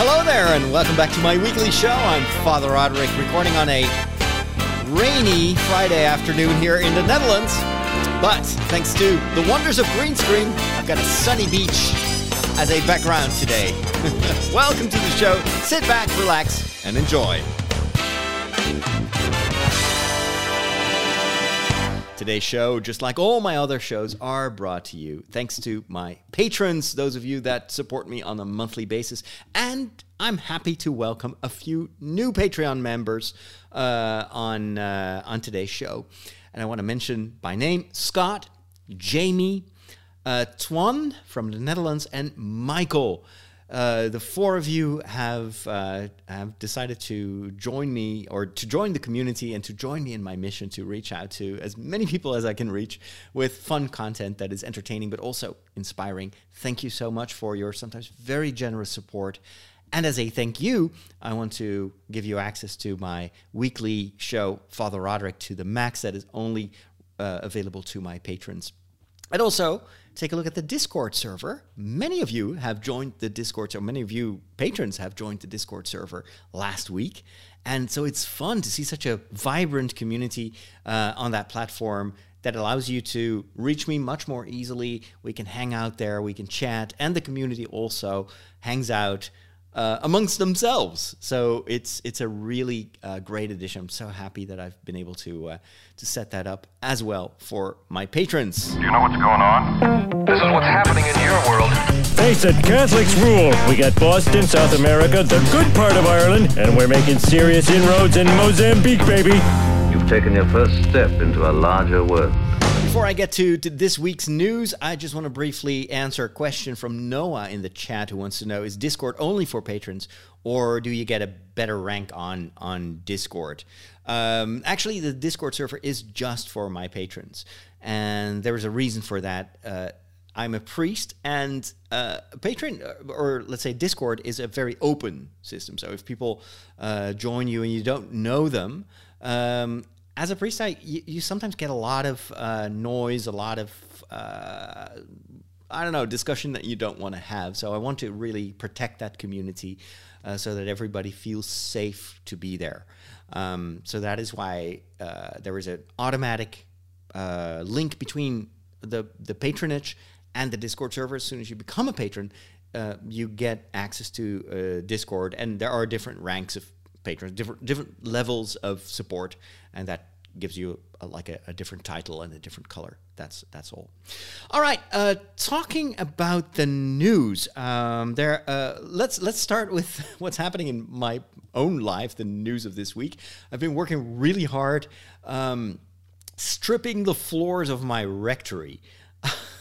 Hello there, and welcome back to my weekly show. I'm Father Roderick, recording on a rainy Friday afternoon here in the Netherlands. But thanks to the wonders of green screen, I've got a sunny beach as a background today. welcome to the show. Sit back, relax, and enjoy. Today's show, just like all my other shows, are brought to you thanks to my patrons, those of you that support me on a monthly basis. And I'm happy to welcome a few new Patreon members uh, on, uh, on today's show. And I want to mention by name Scott, Jamie, uh, Twan from the Netherlands, and Michael. Uh, the four of you have uh, have decided to join me or to join the community and to join me in my mission to reach out to as many people as I can reach with fun content that is entertaining but also inspiring. Thank you so much for your sometimes very generous support. And as a thank you, I want to give you access to my weekly show, Father Roderick to the Max, that is only uh, available to my patrons. And also, take a look at the Discord server. Many of you have joined the Discord, or many of you patrons have joined the Discord server last week. And so it's fun to see such a vibrant community uh, on that platform that allows you to reach me much more easily. We can hang out there, we can chat, and the community also hangs out uh, amongst themselves. So it's it's a really uh, great addition. I'm so happy that I've been able to uh, to set that up as well for my patrons. Do you know what's going on? This is what's happening in your world. Face it, Catholics rule. We got Boston, South America, the good part of Ireland, and we're making serious inroads in Mozambique, baby. You've taken your first step into a larger world. Before I get to, to this week's news, I just want to briefly answer a question from Noah in the chat who wants to know is Discord only for patrons or do you get a better rank on, on Discord? Um, actually, the Discord server is just for my patrons, and there is a reason for that. Uh, I'm a priest, and uh, patron, or let's say Discord, is a very open system. So if people uh, join you and you don't know them, um, as a I, you, you, sometimes get a lot of uh, noise, a lot of uh, I don't know discussion that you don't want to have. So I want to really protect that community uh, so that everybody feels safe to be there. Um, so that is why uh, there is an automatic uh, link between the the patronage and the Discord server. As soon as you become a patron, uh, you get access to Discord, and there are different ranks of patrons, different different levels of support, and that gives you a, like a, a, different title and a different color. That's that's all. All right, uh, talking about the news. Um, there, uh, let's let's start with what's happening in my own life. The news of this week. I've been working really hard, um, stripping the floors of my rectory.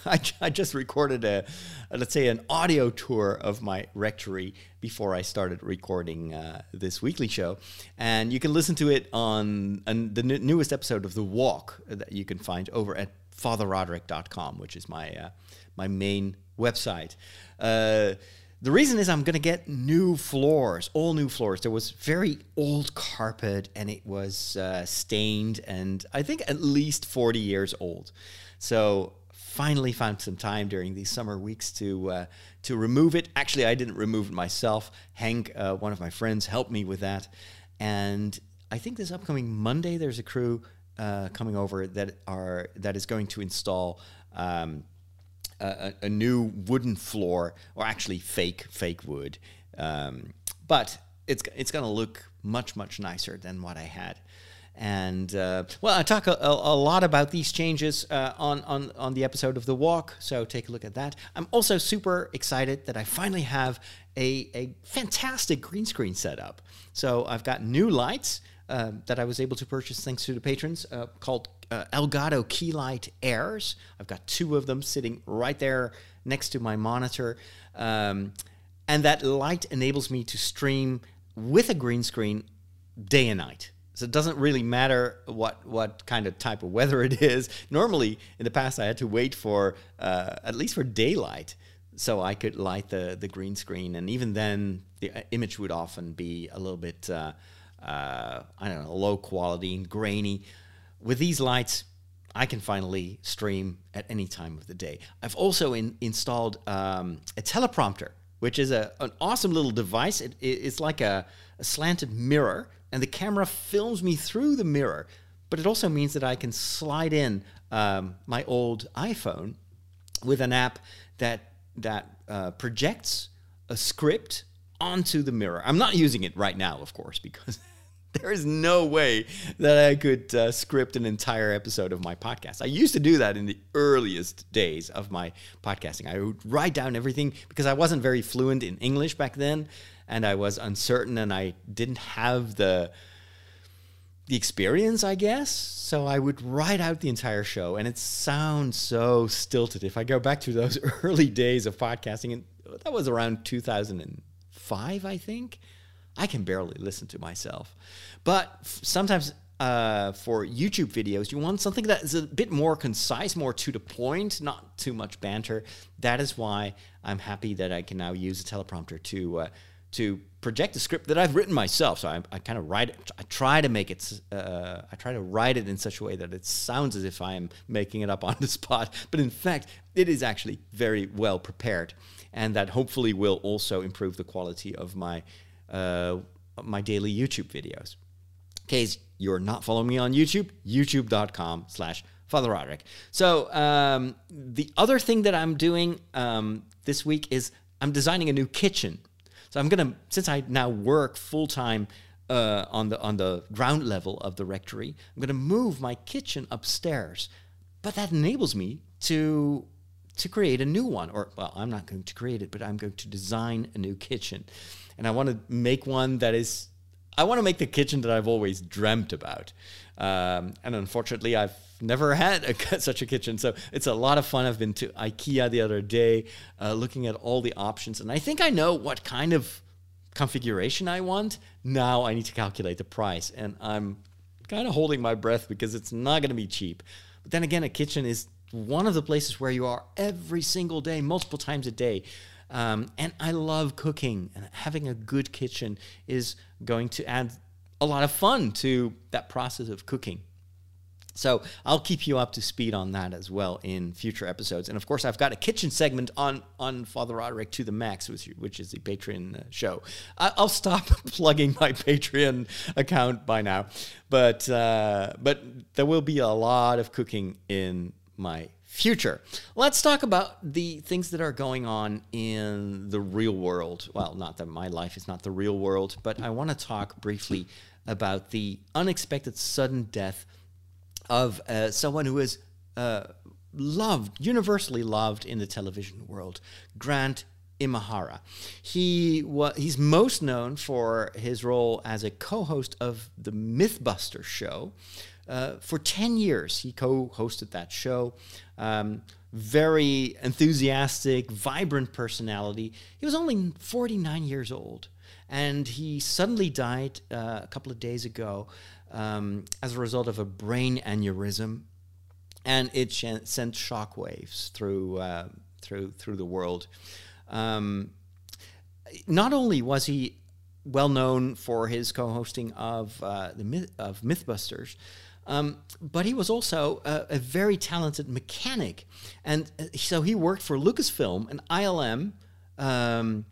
I, I just recorded a, a, let's say, an audio tour of my rectory before I started recording uh, this weekly show, and you can listen to it on, on the n- newest episode of The Walk that you can find over at fatherroderick.com, which is my uh, my main website. Uh, the reason is I'm going to get new floors, all new floors. There was very old carpet and it was uh, stained and I think at least 40 years old. So finally found some time during these summer weeks to uh, to remove it. Actually, I didn't remove it myself. Hank, uh, one of my friends, helped me with that. And I think this upcoming Monday, there's a crew uh, coming over that are that is going to install. Um, a, a, new wooden floor, or actually fake fake wood, um, but it's it's going to look much much nicer than what I had. And uh, well, I talk a, a, lot about these changes uh, on, on, on the episode of The Walk, so take a look at that. I'm also super excited that I finally have a, a fantastic green screen setup. So I've got new lights uh, that I was able to purchase thanks to the patrons uh, called uh, Elgato Keylight Airs. I've got two of them sitting right there next to my monitor. Um, and that light enables me to stream with a green screen day and night. So it doesn't really matter what what kind of type of weather it is. Normally, in the past, I had to wait for uh, at least for daylight so I could light the the green screen, and even then, the uh, image would often be a little bit uh, uh, I don't know low quality and grainy. With these lights, I can finally stream at any time of the day. I've also in, installed um, a teleprompter which is a, an awesome little device. It, it, it's like a, a slanted mirror, and the camera films me through the mirror. But it also means that I can slide in um, my old iPhone with an app that that uh, projects a script onto the mirror. I'm not using it right now, of course, because there is no way that I could uh, script an entire episode of my podcast. I used to do that in the earliest days of my podcasting. I would write down everything because I wasn't very fluent in English back then, and I was uncertain, and I didn't have the the experience, I guess. So I would write out the entire show, and it sounds so stilted. If I go back to those early days of podcasting, and that was around 2005, I think. I can barely listen to myself. But sometimes uh, for YouTube videos, you want something that is a bit more concise, more to the point, not too much banter. That is why I'm happy that I can now use a teleprompter to uh, to project a script that I've written myself. So I, I kind of write it. I try to make it. Uh, I try to write it in such a way that it sounds as if I am making it up on the spot, but in fact, it is actually very well prepared, and that hopefully will also improve the quality of my uh, my daily YouTube videos. In case you're not following me on YouTube, youtube.com slash Father Roderick. So um, the other thing that I'm doing um, this week is I'm designing a new kitchen. So I'm gonna, since I now work full time uh, on the on the ground level of the rectory, I'm gonna move my kitchen upstairs. But that enables me to to create a new one, or well, I'm not going to create it, but I'm going to design a new kitchen, and I want to make one that is. I want to make the kitchen that I've always dreamt about, um, and unfortunately, I've never had a, such a kitchen. So it's a lot of fun. I've been to IKEA the other day, uh, looking at all the options, and I think I know what kind of configuration I want. Now I need to calculate the price, and I'm kind of holding my breath because it's not going to be cheap. But then again, a kitchen is one of the places where you are every single day, multiple times a day. Um, and I love cooking, and having a good kitchen is going to add a lot of fun to that process of cooking. So I'll keep you up to speed on that as well in future episodes. And of course, I've got a kitchen segment on on Father Roderick to the Max, which, which is the Patreon uh, show. I, will stop plugging my Patreon account by now, but uh, but there will be a lot of cooking in my future. Let's talk about the things that are going on in the real world. Well, not that my life is not the real world, but I want to talk briefly about the unexpected sudden death of uh, someone who is uh, loved, universally loved in the television world, Grant Imahara. He wa- he's most known for his role as a co-host of the MythBusters show. Uh, for 10 years, he co-hosted that show. Um, very enthusiastic, vibrant personality. He was only 49 years old, and he suddenly died uh, a couple of days ago um, as a result of a brain aneurysm, and it sh- sent shockwaves through uh, through through the world. Um, not only was he well known for his co-hosting of uh, the myth- of MythBusters. Um, but he was also a, a, very talented mechanic, and uh, so he worked for Lucasfilm and ILM um,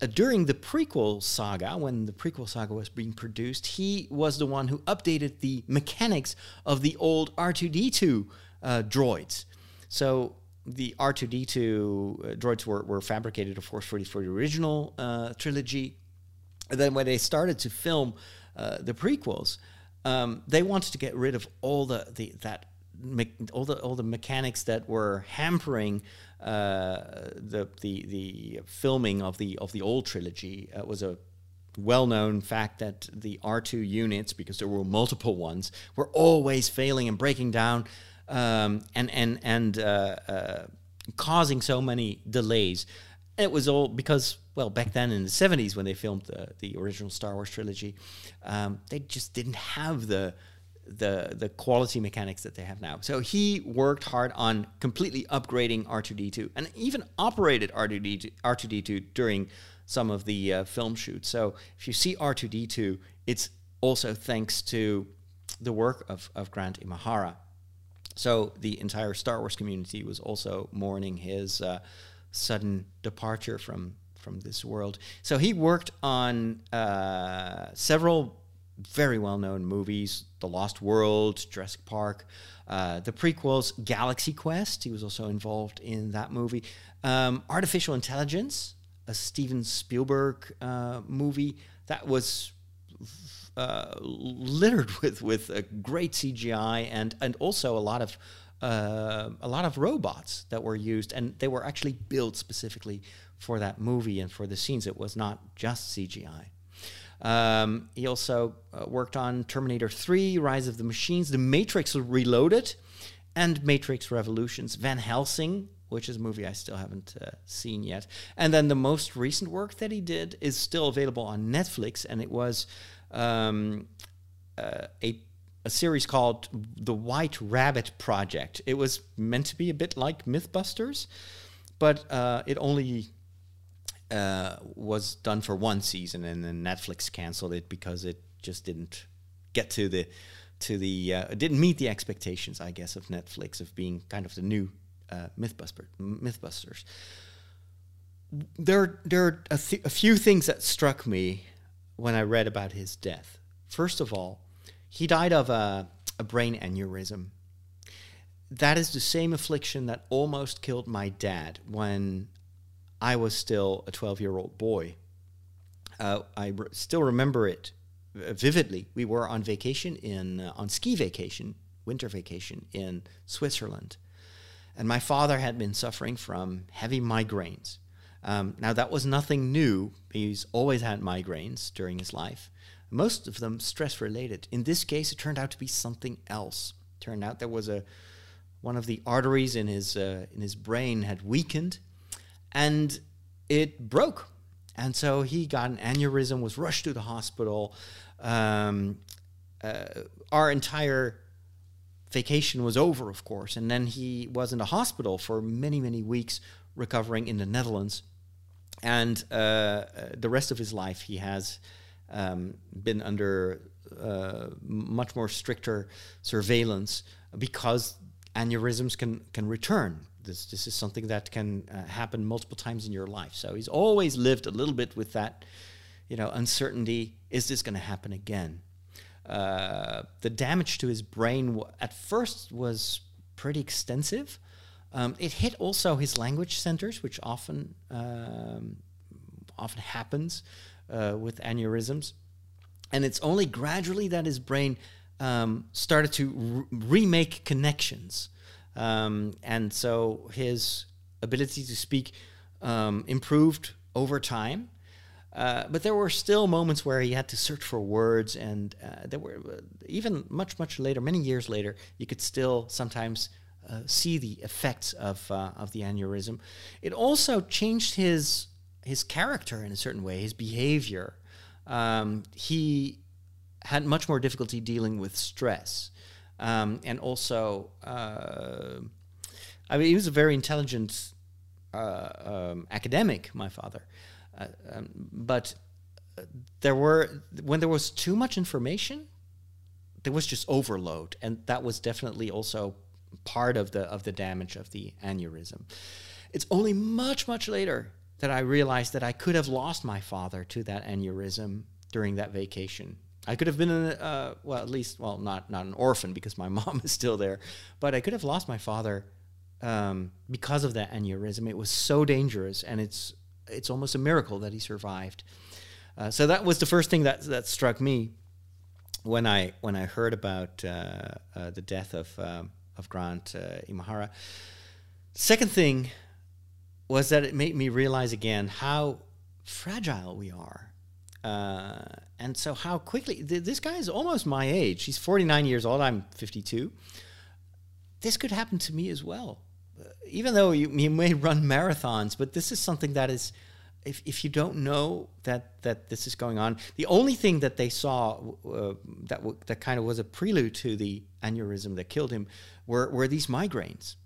uh, during the prequel saga, when the prequel saga was being produced, he was the one who updated the mechanics of the old R2D2 uh, droids. So the R2D2 uh, droids were, were fabricated, of course, for the, for the original uh, trilogy. And then when they started to film uh, the prequels, um, they wanted to get rid of all the, the that me- all the all the mechanics that were hampering uh, the the the filming of the of the old trilogy It was a well-known fact that the R2 units, because there were multiple ones, were always failing and breaking down, um, and and and uh, uh, causing so many delays. It was all because, well, back then in the 70s when they filmed the, the original Star Wars trilogy, um, they just didn't have the the the quality mechanics that they have now. So he worked hard on completely upgrading R2D2 and even operated R2D2, R2D2 during some of the uh, film shoots. So if you see R2D2, it's also thanks to the work of, of Grant Imahara. So the entire Star Wars community was also mourning his uh, sudden departure from from this world. So he worked on uh, several very well known movies The Lost World, Jurassic Park, uh, the prequels, Galaxy Quest. He was also involved in that movie. Um, Artificial Intelligence, a Steven Spielberg uh, movie that was uh, littered with with great CGI and and also a lot of uh, a lot of robots that were used, and they were actually built specifically for that movie and for the scenes. It was not just CGI. Um, he also uh, worked on Terminator 3, Rise of the Machines, The Matrix Reloaded, and Matrix Revolutions. Van Helsing, which is a movie I still haven't uh, seen yet. And then the most recent work that he did is still available on Netflix, and it was um, uh, a a series called The White Rabbit Project. It was meant to be a bit like Mythbusters, but uh, it only uh, was done for one season, and then Netflix canceled it because it just didn't get to the to the uh, didn't meet the expectations, I guess, of Netflix of being kind of the new uh, Mythbuster, Mythbusters. There, there are a, th- a few things that struck me when I read about his death. First of all, he died of a, a brain aneurysm. That is the same affliction that almost killed my dad when I was still a 12 year old boy. Uh, I still remember it vividly. We were on vacation in uh, on ski vacation, winter vacation in Switzerland, and my father had been suffering from heavy migraines. Um, now that was nothing new. He's always had migraines during his life, most of them stress related. In this case, it turned out to be something else. It turned out there was a one of the arteries in his uh, in his brain had weakened, and it broke. And so he got an aneurysm, was rushed to the hospital. Um, uh, our entire vacation was over, of course, and then he was in the hospital for many, many weeks, recovering in the Netherlands. And uh, uh the rest of his life, he has um, been under uh, much more stricter surveillance because aneurysms can can return. This this is something that can uh, happen multiple times in your life. So he's always lived a little bit with that, you know, uncertainty. Is this going to happen again? Uh, the damage to his brain at first was pretty extensive. Um, it hit also his language centers, which often um, often happens uh, with aneurysms. And it's only gradually that his brain um, started to re- remake connections. Um, and so his ability to speak um, improved over time. Uh, but there were still moments where he had to search for words, and uh, there were uh, even much, much later, many years later, you could still sometimes uh, see the effects of uh, of the aneurysm. It also changed his his character in a certain way, his behavior. Um, he had much more difficulty dealing with stress, um, and also, uh, I mean, he was a very intelligent uh, um, academic. My father, uh, um, but there were when there was too much information, there was just overload, and that was definitely also part of the of the damage of the aneurysm. It's only much much later that I realized that I could have lost my father to that aneurysm during that vacation. I could have been, a, uh, well, at least, well, not not an orphan because my mom is still there, but I could have lost my father um, because of that aneurysm. It was so dangerous, and it's it's almost a miracle that he survived. Uh, so that was the first thing that that struck me when I when I heard about uh, uh the death of um, of Grant uh, Imahara. Second thing was that it made me realize again how fragile we are. Uh, and so, how quickly th- this guy is almost my age. He's 49 years old. I'm 52. This could happen to me as well. Uh, even though you, you may run marathons, but this is something that is, if, if you don't know that, that this is going on, the only thing that they saw uh, that, that kind of was a prelude to the aneurysm that killed him were, were these migraines.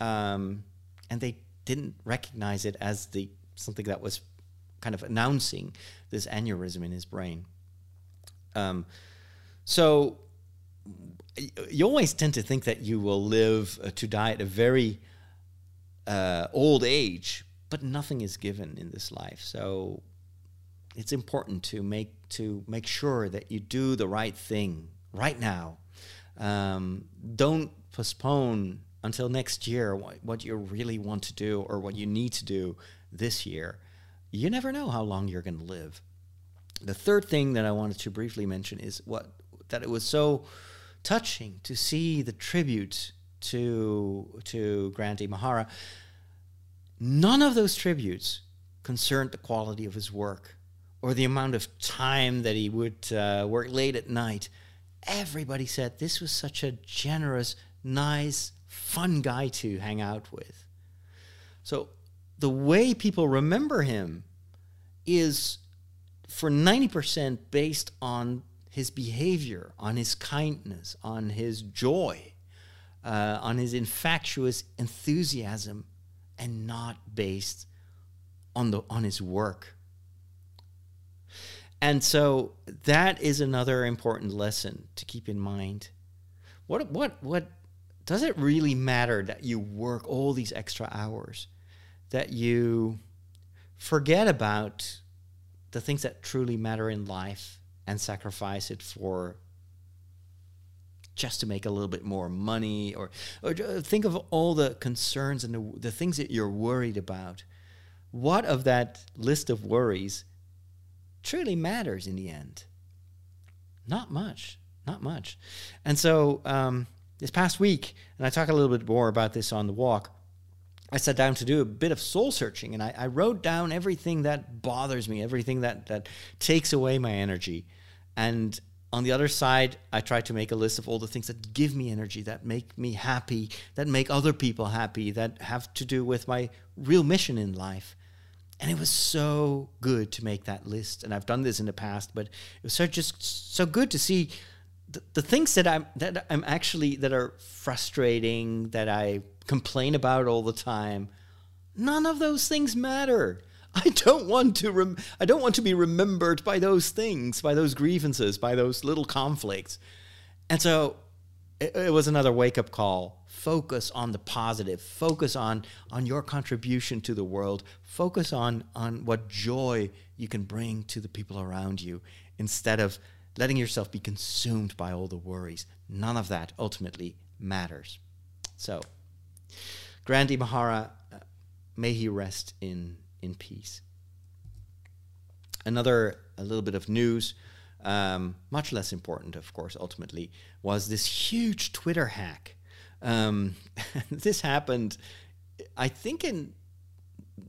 Um, and they didn't recognize it as the something that was kind of announcing this aneurysm in his brain. Um, so you always tend to think that you will live uh, to die at a very uh, old age, but nothing is given in this life. So it's important to make to make sure that you do the right thing right now. Um, don't postpone until next year what, you really want to do or what you need to do this year. You never know how long you're going to live. The third thing that I wanted to briefly mention is what that it was so touching to see the tribute to to Grant Imahara. None of those tributes concerned the quality of his work or the amount of time that he would uh, work late at night. Everybody said this was such a generous, nice, fun guy to hang out with. So the way people remember him is for 90% based on his behavior, on his kindness, on his joy, uh, on his infectious enthusiasm, and not based on the on his work. And so that is another important lesson to keep in mind. What what what does it really matter that you work all these extra hours? That you forget about the things that truly matter in life and sacrifice it for just to make a little bit more money or, or think of all the concerns and the, the things that you're worried about what of that list of worries truly matters in the end? Not much, not much. And so um, this past week, and I talk a little bit more about this on the walk, I sat down to do a bit of soul searching and I, I wrote down everything that bothers me, everything that, that takes away my energy. And on the other side, I try to make a list of all the things that give me energy, that make me happy, that make other people happy, that have to do with my real mission in life. And it was so good to make that list. And I've done this in the past, but it was so just so good to see the, things that I'm that I'm actually that are frustrating, that I complain about all the time. None of those things matter. I don't want to rem- I don't want to be remembered by those things, by those grievances, by those little conflicts. And so it, it was another wake up call focus on the positive focus on on your contribution to the world focus on on what joy you can bring to the people around you instead of letting yourself be consumed by all the worries. None of that ultimately matters. So Grant Imahara uh, may he rest in in peace. Another a little bit of news um, much less important, of course, ultimately, was this huge Twitter hack. Um, this happened, I think in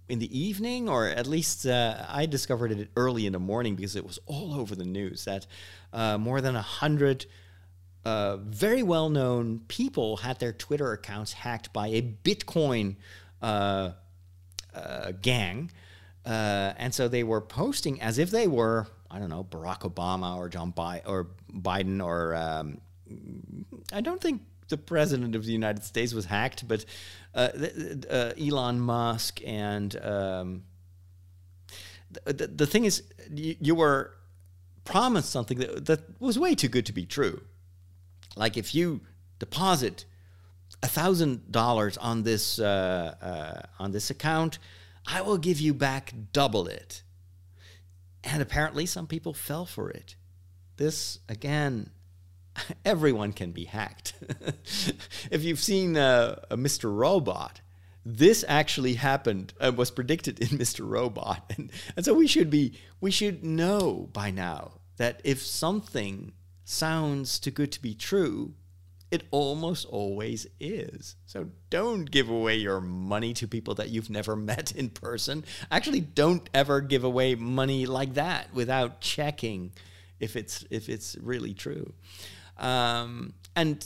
in the evening, or at least uh, I discovered it early in the morning because it was all over the news that uh, more than a hundred uh, very well-known people had their Twitter accounts hacked by a Bitcoin uh, uh, gang, uh, and so they were posting as if they were I don't know Barack Obama or John Bi- or Biden or um, I don't think the president of the United States was hacked, but uh, uh, Elon Musk and um, the, the, the, thing is, you, you, were promised something that, that was way too good to be true. Like if you deposit thousand dollars on this uh, uh on this account, I will give you back double it. And apparently, some people fell for it. This again everyone can be hacked. if you've seen uh, Mr. Robot, this actually happened and uh, was predicted in Mr. Robot, and, and so we should be we should know by now that if something sounds too good to be true, it almost always is. So don't give away your money to people that you've never met in person. Actually, don't ever give away money like that without checking if it's if it's really true um, and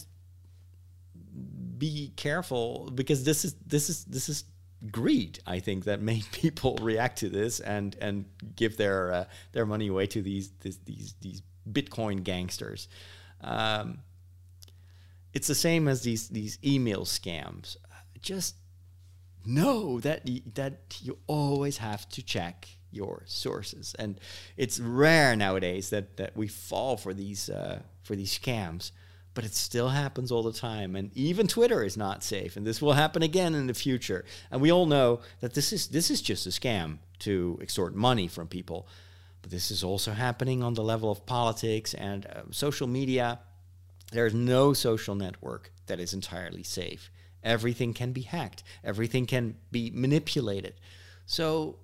be careful because this is this is this is greed i think that made people react to this and and give their uh, their money away to these these these bitcoin gangsters. Um, it's the same as these these email scams. Just know that that you always have to check your sources. And it's rare nowadays that that we fall for these uh, for these scams. but it still happens all the time. And even Twitter is not safe, and this will happen again in the future. And we all know that this is this is just a scam to extort money from people. But this is also happening on the level of politics and uh, social media. There's no social network that is entirely safe. Everything can be hacked, everything can be manipulated. So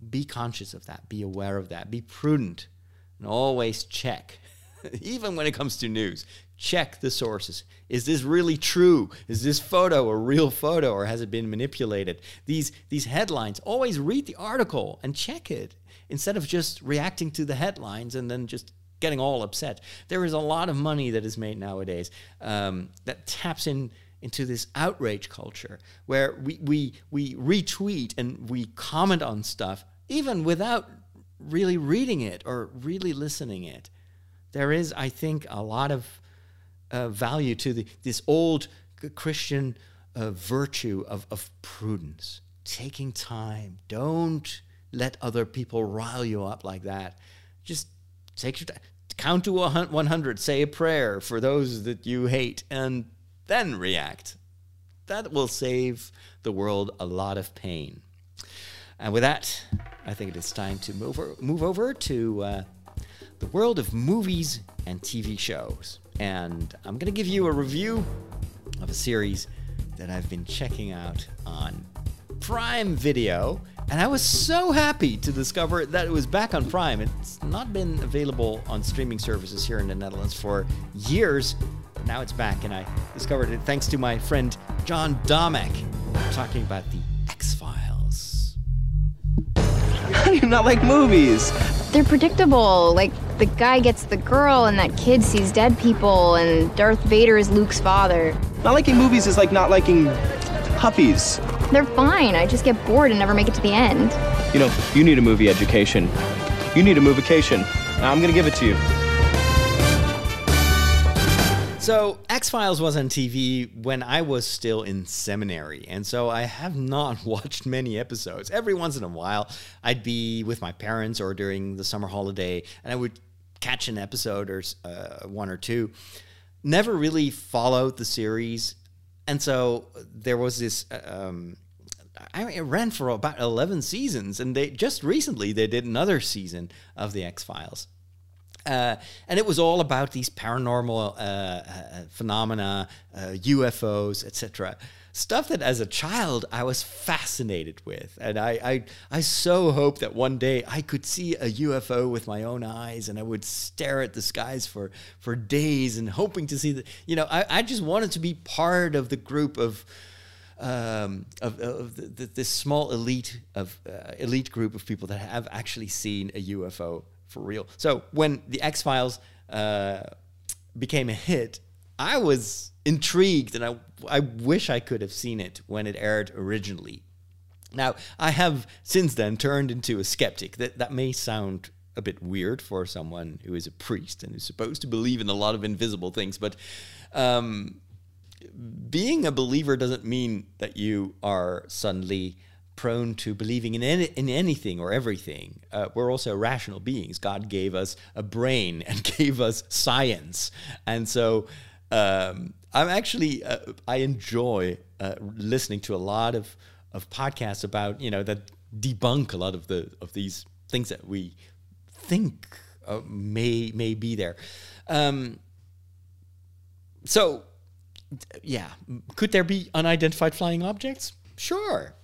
be conscious of that, be aware of that, be prudent, and always check. Even when it comes to news, check the sources. Is this really true? Is this photo a real photo or has it been manipulated? These these headlines, always read the article and check it instead of just reacting to the headlines and then just getting all upset. There is a lot of money that is made nowadays um, that taps in into this outrage culture where we, we, we retweet and we comment on stuff even without really reading it or really listening it. There is, I think, a lot of uh, value to the, this old Christian uh, virtue of, of prudence, taking time. Don't let other people rile you up like that. Just take your time. Count to 100, say a prayer for those that you hate, and then react. That will save the world a lot of pain. And with that, I think it is time to move over, move over to uh, the world of movies and TV shows. And I'm going to give you a review of a series that I've been checking out on Prime Video. And I was so happy to discover that it was back on Prime. It's not been available on streaming services here in the Netherlands for years, But now it's back, and I discovered it thanks to my friend John Domek talking about the X Files. How do you not like movies? They're predictable. Like, the guy gets the girl, and that kid sees dead people, and Darth Vader is Luke's father. Not liking movies is like not liking puppies. They're fine. I just get bored and never make it to the end. You know, you need a movie education. You need a movication. I'm gonna give it to you. So, X Files was on TV when I was still in seminary, and so I have not watched many episodes. Every once in a while, I'd be with my parents or during the summer holiday, and I would catch an episode or uh, one or two. Never really followed the series, and so there was this. Um, I mean, it ran for about eleven seasons, and they just recently they did another season of the X Files. Uh, and it was all about these paranormal uh, uh, phenomena, UFOs, uh, etc. Stuff that, as a child, I was fascinated with, and I, I, I so hope that one day I could see a UFO with my own eyes, and I would stare at the skies for for days, and hoping to see the. You know, I, I just wanted to be part of the group of. Um, of, of the, the, this small elite of uh, elite group of people that have actually seen a UFO for real. So when the X Files uh, became a hit, I was intrigued, and I I wish I could have seen it when it aired originally. Now I have since then turned into a skeptic. That that may sound a bit weird for someone who is a priest and is supposed to believe in a lot of invisible things, but um, being a believer doesn't mean that you are suddenly prone to believing in any, in anything or everything. Uh, we're also rational beings. God gave us a brain and gave us science, and so um, I'm actually uh, I enjoy uh, listening to a lot of of podcasts about you know that debunk a lot of the of these things that we think uh, may may be there. Um, so yeah, could there be unidentified flying objects? Sure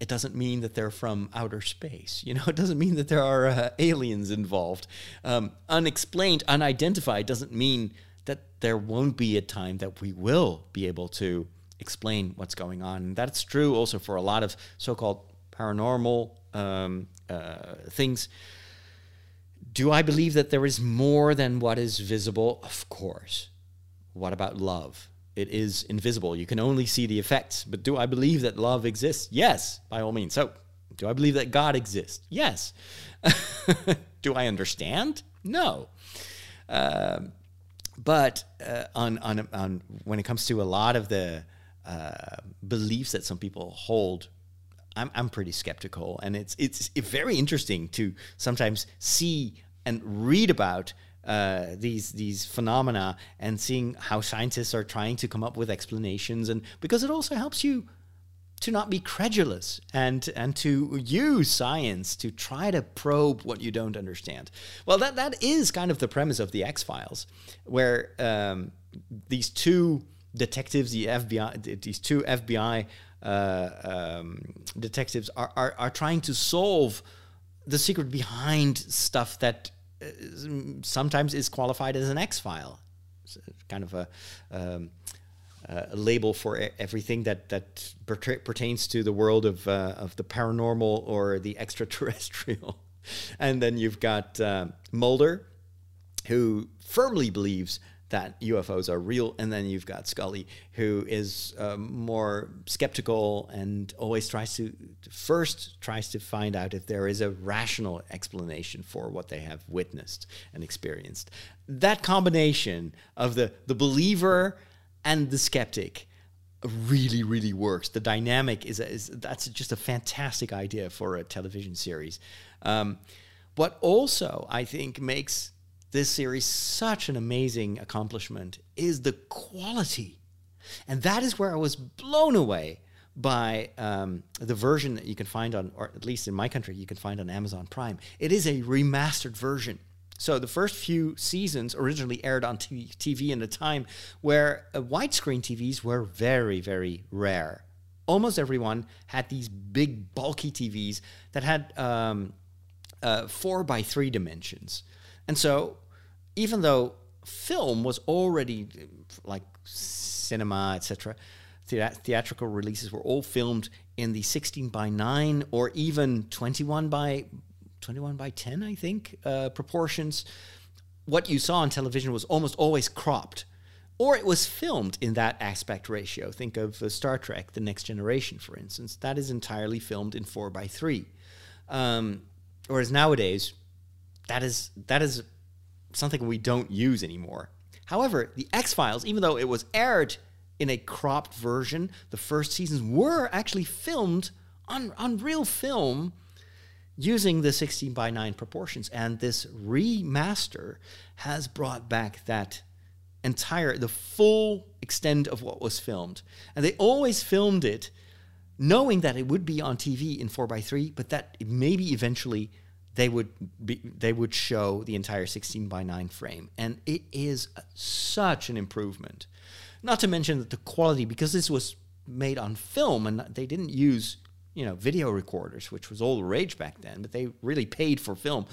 it doesn't mean that they're from outer space. You know, it doesn't mean that there are uh, aliens involved. Um, unexplained, unidentified doesn't mean there won't be a time that we will be able to explain what's going on. And that's true also for a lot of so called paranormal um, uh, things. Do I believe that there is more than what is visible? Of course. What about love? it is invisible. You can only see the effects. But do I believe that love exists? Yes, by all means. So, do I believe that God exists? Yes. do I understand? No. Uh, but uh, on, on, on when it comes to a lot of the uh, beliefs that some people hold, I'm, I'm pretty skeptical. And it's, it's very interesting to sometimes see and read about uh, these these phenomena and seeing how scientists are trying to come up with explanations, and because it also helps you to not be credulous and and to use science to try to probe what you don't understand. Well, that that is kind of the premise of the X Files, where um, these two detectives, the FBI, these two FBI uh, um, detectives are, are are trying to solve the secret behind stuff that uh, sometimes is qualified as an X file. Kind of a um, uh, a label for everything that that pertains to the world of uh, of the paranormal or the extraterrestrial. and then you've got uh, Mulder, who firmly believes that UFOs are real, and then you've got Scully, who is um, more skeptical and always tries to first tries to find out if there is a rational explanation for what they have witnessed and experienced. That combination of the the believer and the skeptic really really works. The dynamic is, is that's just a fantastic idea for a television series. Um, what also i think makes this series such an amazing accomplishment is the quality. And that is where i was blown away by um, the version that you can find on or at least in my country you can find on amazon prime. It is a remastered version so the first few seasons originally aired on TV in a time where uh, widescreen TVs were very, very rare. Almost everyone had these big, bulky TVs that had um, uh, four by three dimensions. And so, even though film was already like cinema, etc., theatrical releases were all filmed in the 16 by 9 or even 21 by 21 by 10, I think, uh, proportions. What you saw on television was almost always cropped, or it was filmed in that aspect ratio. Think of uh, Star Trek, The Next Generation, for instance. That is entirely filmed in 4 by 3. Um, whereas nowadays, that is, that is something we don't use anymore. However, The X Files, even though it was aired in a cropped version, the first seasons were actually filmed on, on real film using the 16 by 9 proportions. And this remaster has brought back that entire, the full extent of what was filmed. And they always filmed it knowing that it would be on TV in 4 by 3 but that maybe eventually they would be, they would show the entire 16 by 9 frame. And it is such an improvement. Not to mention that the quality, because this was made on film and they didn't use you know video recorders, which was all the rage back then, but they really paid for film.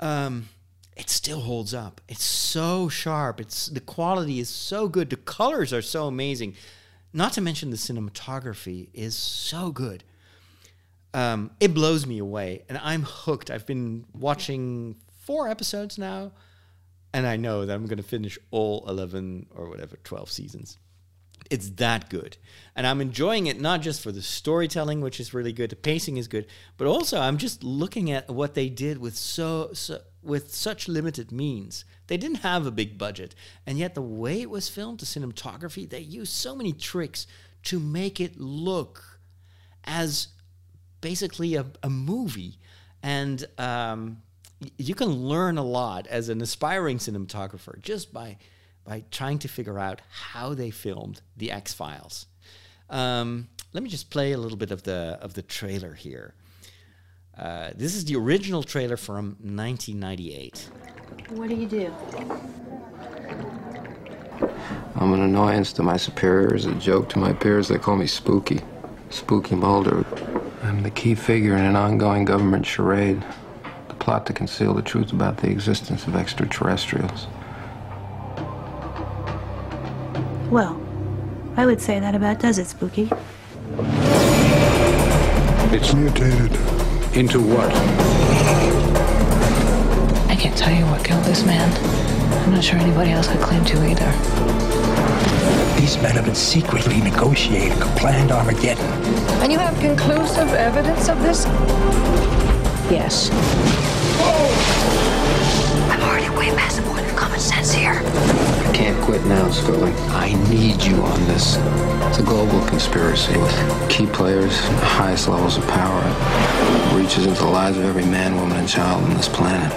Um, it still holds up. It's so sharp. It's the quality is so good. The colors are so amazing. Not to mention the cinematography is so good. Um, it blows me away, and I'm hooked. I've been watching four episodes now, and I know that I'm going to finish all 11 or whatever 12 seasons it's that good. And I'm enjoying it not just for the storytelling, which is really good, the pacing is good, but also I'm just looking at what they did with so, so with such limited means. They didn't have a big budget, and yet the way it was filmed, the cinematography, they used so many tricks to make it look as basically a, a movie. And um, you can learn a lot as an aspiring cinematographer just by by trying to figure out how they filmed the X Files. Um, let me just play a little bit of the of the trailer here. Uh, this is the original trailer from 1998. What do you do? I'm an annoyance to my superiors, a joke to my peers. They call me Spooky. Spooky Mulder. I'm the key figure in an ongoing government charade. The plot to conceal the truth about the existence of extraterrestrials. Well, I would say that about does it, Spooky. It's mutated. Into what? I can't tell you what killed this man. I'm not sure anybody else could claim to either. These men have been secretly negotiating a planned Armageddon. And you have conclusive evidence of this? Yes. I'm already way past the point of common sense here. I can't quit now, Scully. I need you on this. It's a global conspiracy with key players the highest levels of power. It reaches into the lives of every man, woman, and child on this planet.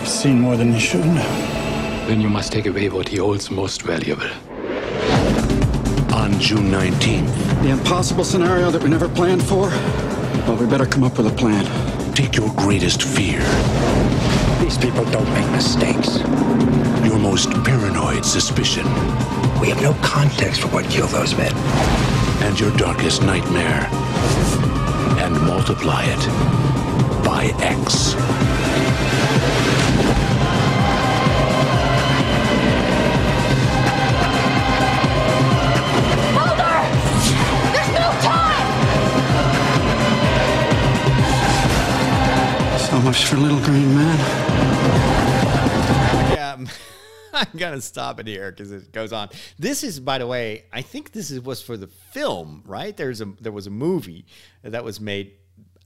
You've seen more than you should. Then you must take away what he holds most valuable. On June 19th. The impossible scenario that we never planned for? Well, we better come up with a plan. Take your greatest fear. These people don't make mistakes. Your most paranoid suspicion. We have no context for what killed those men. And your darkest nightmare. And multiply it by X. Mulder! There's no time! So much for Little Green Man. Yeah, I'm- gonna stop it here because it goes on. This is, by the way, I think this is, was for the film, right? There's a there was a movie that was made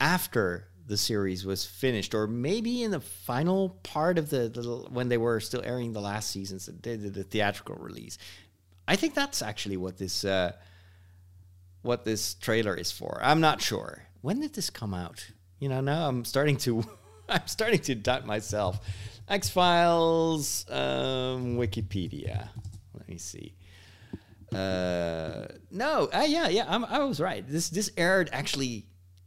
after the series was finished, or maybe in the final part of the, the when they were still airing the last seasons, they did the theatrical release. I think that's actually what this uh, what this trailer is for. I'm not sure. When did this come out? You know, now I'm starting to I'm starting to doubt myself. X Files, um, Wikipedia. Let me see. Uh, no, uh, yeah, yeah, I'm, I was right. This this aired actually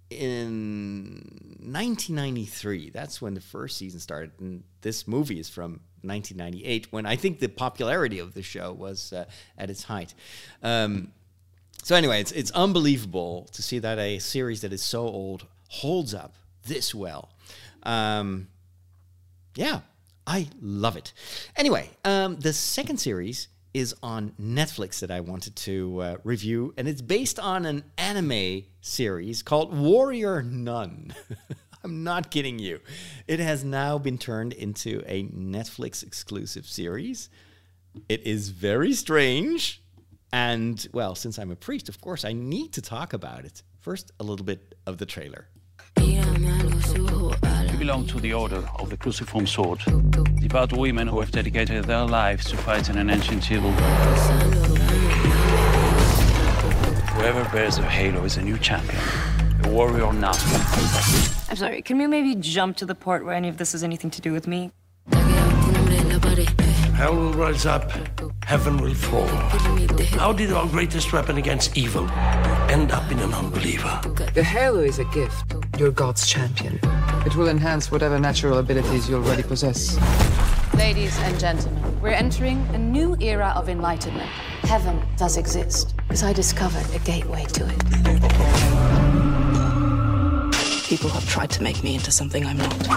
in 1993. That's when the first season started, and this movie is from 1998, when I think the popularity of the show was uh, at its height. Um, so anyway, it's it's unbelievable to see that a series that is so old holds up this well. Um, yeah, I love it. Anyway, um, the second series is on Netflix that I wanted to uh, review, and it's based on an anime series called Warrior Nun. I'm not kidding you. It has now been turned into a Netflix exclusive series. It is very strange. And, well, since I'm a priest, of course, I need to talk about it. First, a little bit of the trailer. We belong to the Order of the Cruciform Sword, devout women who have dedicated their lives to fighting an ancient evil. Whoever bears a halo is a new champion, a warrior now. I'm sorry, can we maybe jump to the part where any of this has anything to do with me? Hell will rise up, heaven will fall. How did our greatest weapon against evil end up in an unbeliever? The halo is a gift. You're God's champion. It will enhance whatever natural abilities you already possess. Ladies and gentlemen, we're entering a new era of enlightenment. Heaven does exist, because I discovered a gateway to it. People have tried to make me into something I'm not.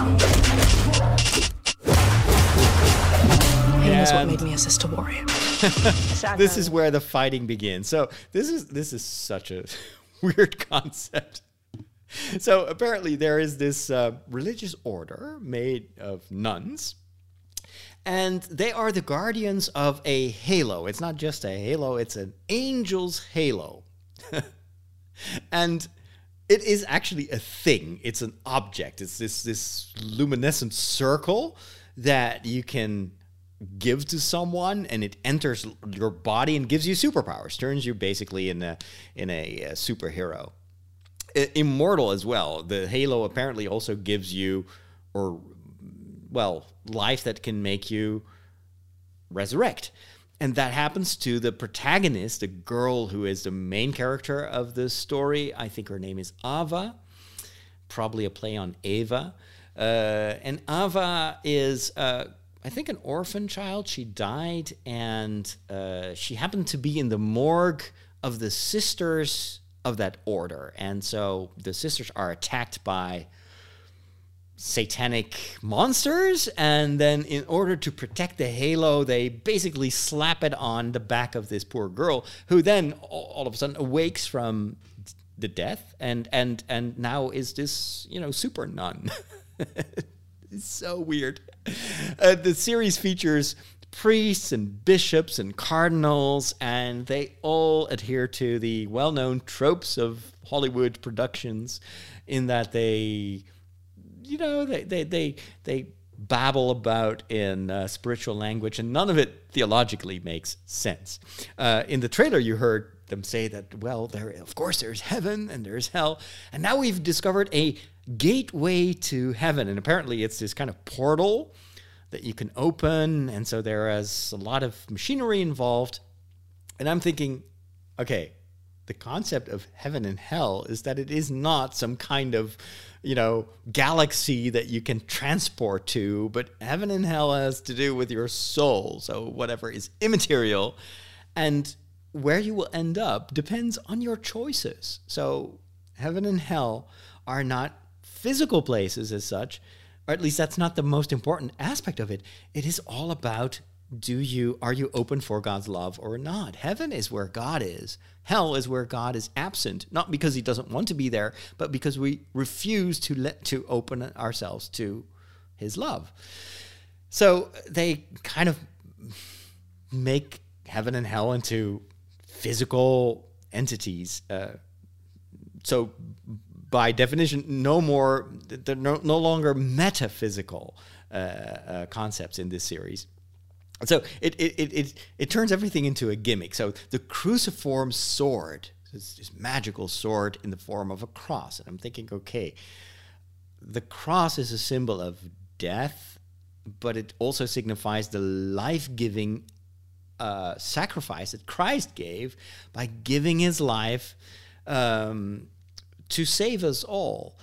Pain is what made me a sister warrior. this is where the fighting begins. So this is this is such a weird concept. So apparently there is this uh, religious order made of nuns, and they are the guardians of a halo. It's not just a halo; it's an angel's halo, and it is actually a thing. It's an object. It's this this luminescent circle that you can give to someone and it enters your body and gives you superpowers turns you basically in a in a, uh superhero. I- immortal as well. The halo apparently also gives you or well life that can make you resurrect. And that happens to the protagonist the girl who is the main character of the story. I think her name is ava probably a play on ava. Uh, and ava is uh, I think an orphan child. She died, and uh, she happened to be in the morgue of the sisters of that order. And so the sisters are attacked by satanic monsters. And then, in order to protect the halo, they basically slap it on the back of this poor girl, who then all of a sudden awakes from the death and and and now is this you know super nun it's so weird. Uh, the series features priests and bishops and cardinals and they all adhere to the well-known tropes of hollywood productions in that they you know they they they, they babble about in uh, spiritual language and none of it theologically makes sense. Uh, in the trailer you heard them say that well there of course there's heaven and there's hell and now we've discovered a gateway to heaven and apparently it's this kind of portal that you can open, and so there is a lot of machinery involved. And I'm thinking, okay, the concept of heaven and hell is that it is not some kind of, you know, galaxy that you can transport to, but heaven and hell has to do with your soul. So whatever is immaterial and where you will end up depends on your choices. So heaven and hell are not physical places as such, or at least that's not the most important aspect of it. It is all about do you are you open for God's love or not? Heaven is where God is. Hell is where God is absent, not because he doesn't want to be there, but because we refuse to let to open ourselves to his love. So they kind of make heaven and hell into physical entities. Uh, so by definition, no more, they're no, no longer metaphysical uh, uh, concepts in this series. So it, it, it, it, it turns everything into a gimmick. So the cruciform sword, this, magical sword in the form of a cross. And I'm thinking, okay, the cross is a symbol of death, but it also signifies the life giving uh, sacrifice that Christ gave by giving his life um, to save us all.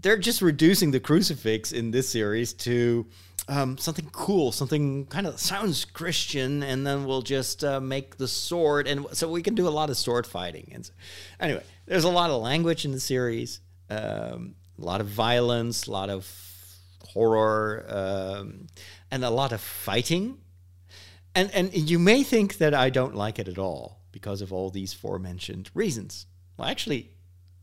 They're just reducing the crucifix in this series to um, something cool, something kind of sounds Christian, and then we'll just uh, make the sword, and so we can do a lot of sword fighting. And so, anyway, there's a lot of language in the series, um, a lot of violence, a lot of horror, um, and a lot of fighting. And and you may think that I don't like it at all because of all these forementioned reasons. Well, actually,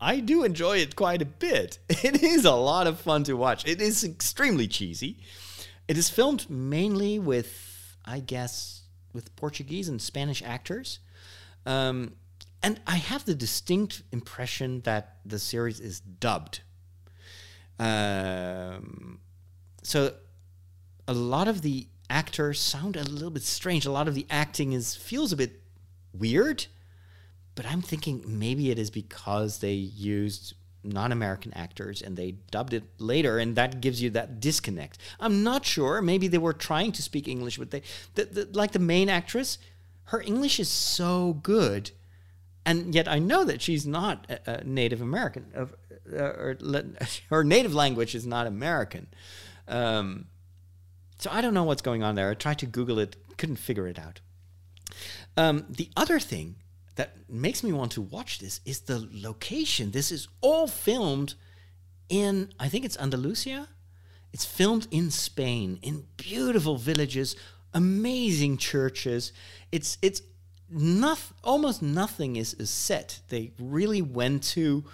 I do enjoy it quite a bit. It is a lot of fun to watch. It is extremely cheesy. It is filmed mainly with, I guess, with Portuguese and Spanish actors. Um, and I have the distinct impression that the series is dubbed. Um, so a lot of the actors sound a little bit strange. A lot of the acting is feels a bit weird, but I'm thinking maybe it is because they used non-American actors and they dubbed it later and that gives you that disconnect. I'm not sure. Maybe they were trying to speak English, but they the, the, like the main actress, her English is so good. And yet I know that she's not a, a Native American uh, or her native language is not American. Um, so I don't know what's going on there. I tried to Google it, couldn't figure it out. Um, the other thing that makes me want to watch this is the location. This is all filmed in, I think it's Andalusia. It's filmed in Spain, in beautiful villages, amazing churches. It's it's noth- almost nothing is, is set. They really went to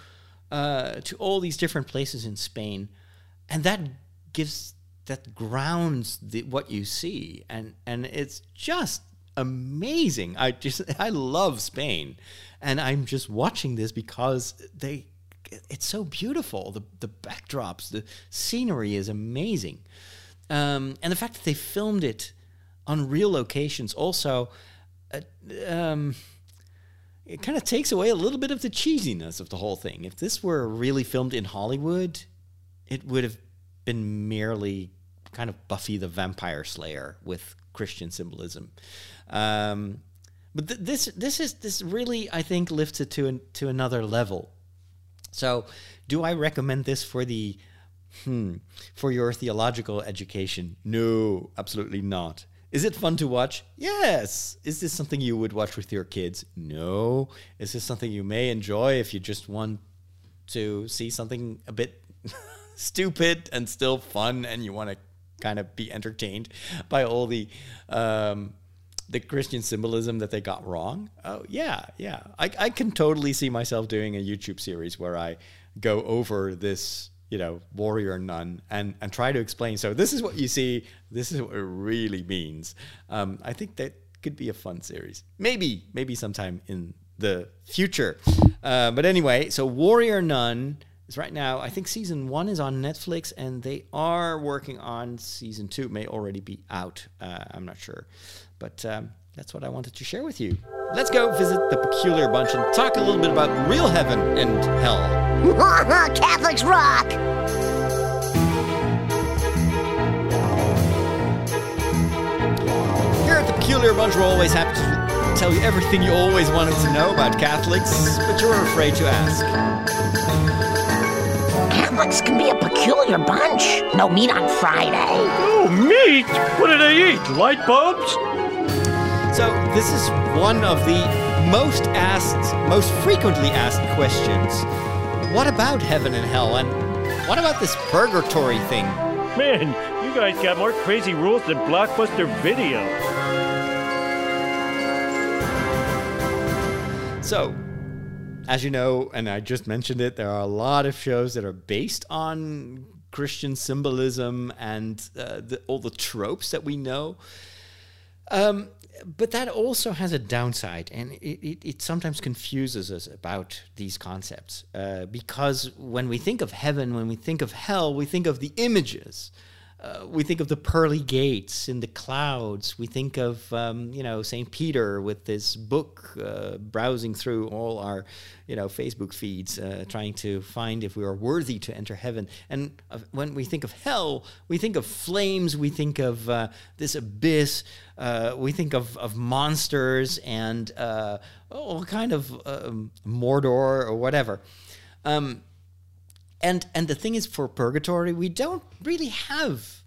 uh, to all these different places in Spain, and that gives that grounds the, what you see, and and it's just amazing. I just I love Spain, and I'm just watching this because they it's so beautiful. The the backdrops, the scenery is amazing, um, and the fact that they filmed it on real locations also. Uh, um, it kind of takes away a little bit of the cheesiness of the whole thing. If this were really filmed in Hollywood, it would have been merely kind of Buffy the Vampire Slayer with Christian symbolism. Um, but th- this this is this really I think lifts it to an, to another level. So, do I recommend this for the hmm, for your theological education? No, absolutely not. Is it fun to watch? Yes. Is this something you would watch with your kids? No. Is this something you may enjoy if you just want to see something a bit stupid and still fun and you want to kind of be entertained by all the um, the Christian symbolism that they got wrong. Oh yeah, yeah. I, I can totally see myself doing a YouTube series where I go over this, you know, warrior nun and and try to explain. So this is what you see. This is what it really means. Um, I think that could be a fun series. Maybe maybe sometime in the future. Uh, but anyway, so warrior nun is right now. I think season one is on Netflix, and they are working on season two. It may already be out. Uh, I'm not sure, but um, that's what I wanted to share with you. Let's go visit the peculiar bunch and talk a little bit about real heaven and hell. Catholics rock! Here at the Peculiar bunch. We're always happy to tell you everything you always wanted to know about Catholics, but you're afraid to ask. Catholics can be a peculiar bunch. No meat on Friday. Oh, meat? What do they eat? Light bulbs? So, this is one of the most asked, most frequently asked questions. What about heaven and hell? And what about this purgatory thing? Man, you guys got more crazy rules than Blockbuster Video. So, as you know, and I just mentioned it, there are a lot of shows that are based on Christian symbolism and uh, the, all the tropes that we know. Um, but that also has a downside, and it, it, it sometimes confuses us about these concepts. Uh, because when we think of heaven, when we think of hell, we think of the images. Uh, we think of the pearly gates in the clouds. We think of, um, you know, St. Peter with this book, uh, browsing through all our, you know, Facebook feeds, uh, trying to find if we are worthy to enter heaven. And uh, when we think of hell, we think of flames. We think of uh, this abyss. We think of, of monsters and all kind of um, Mordor or whatever. Um, and and the thing is for purgatory we don't really have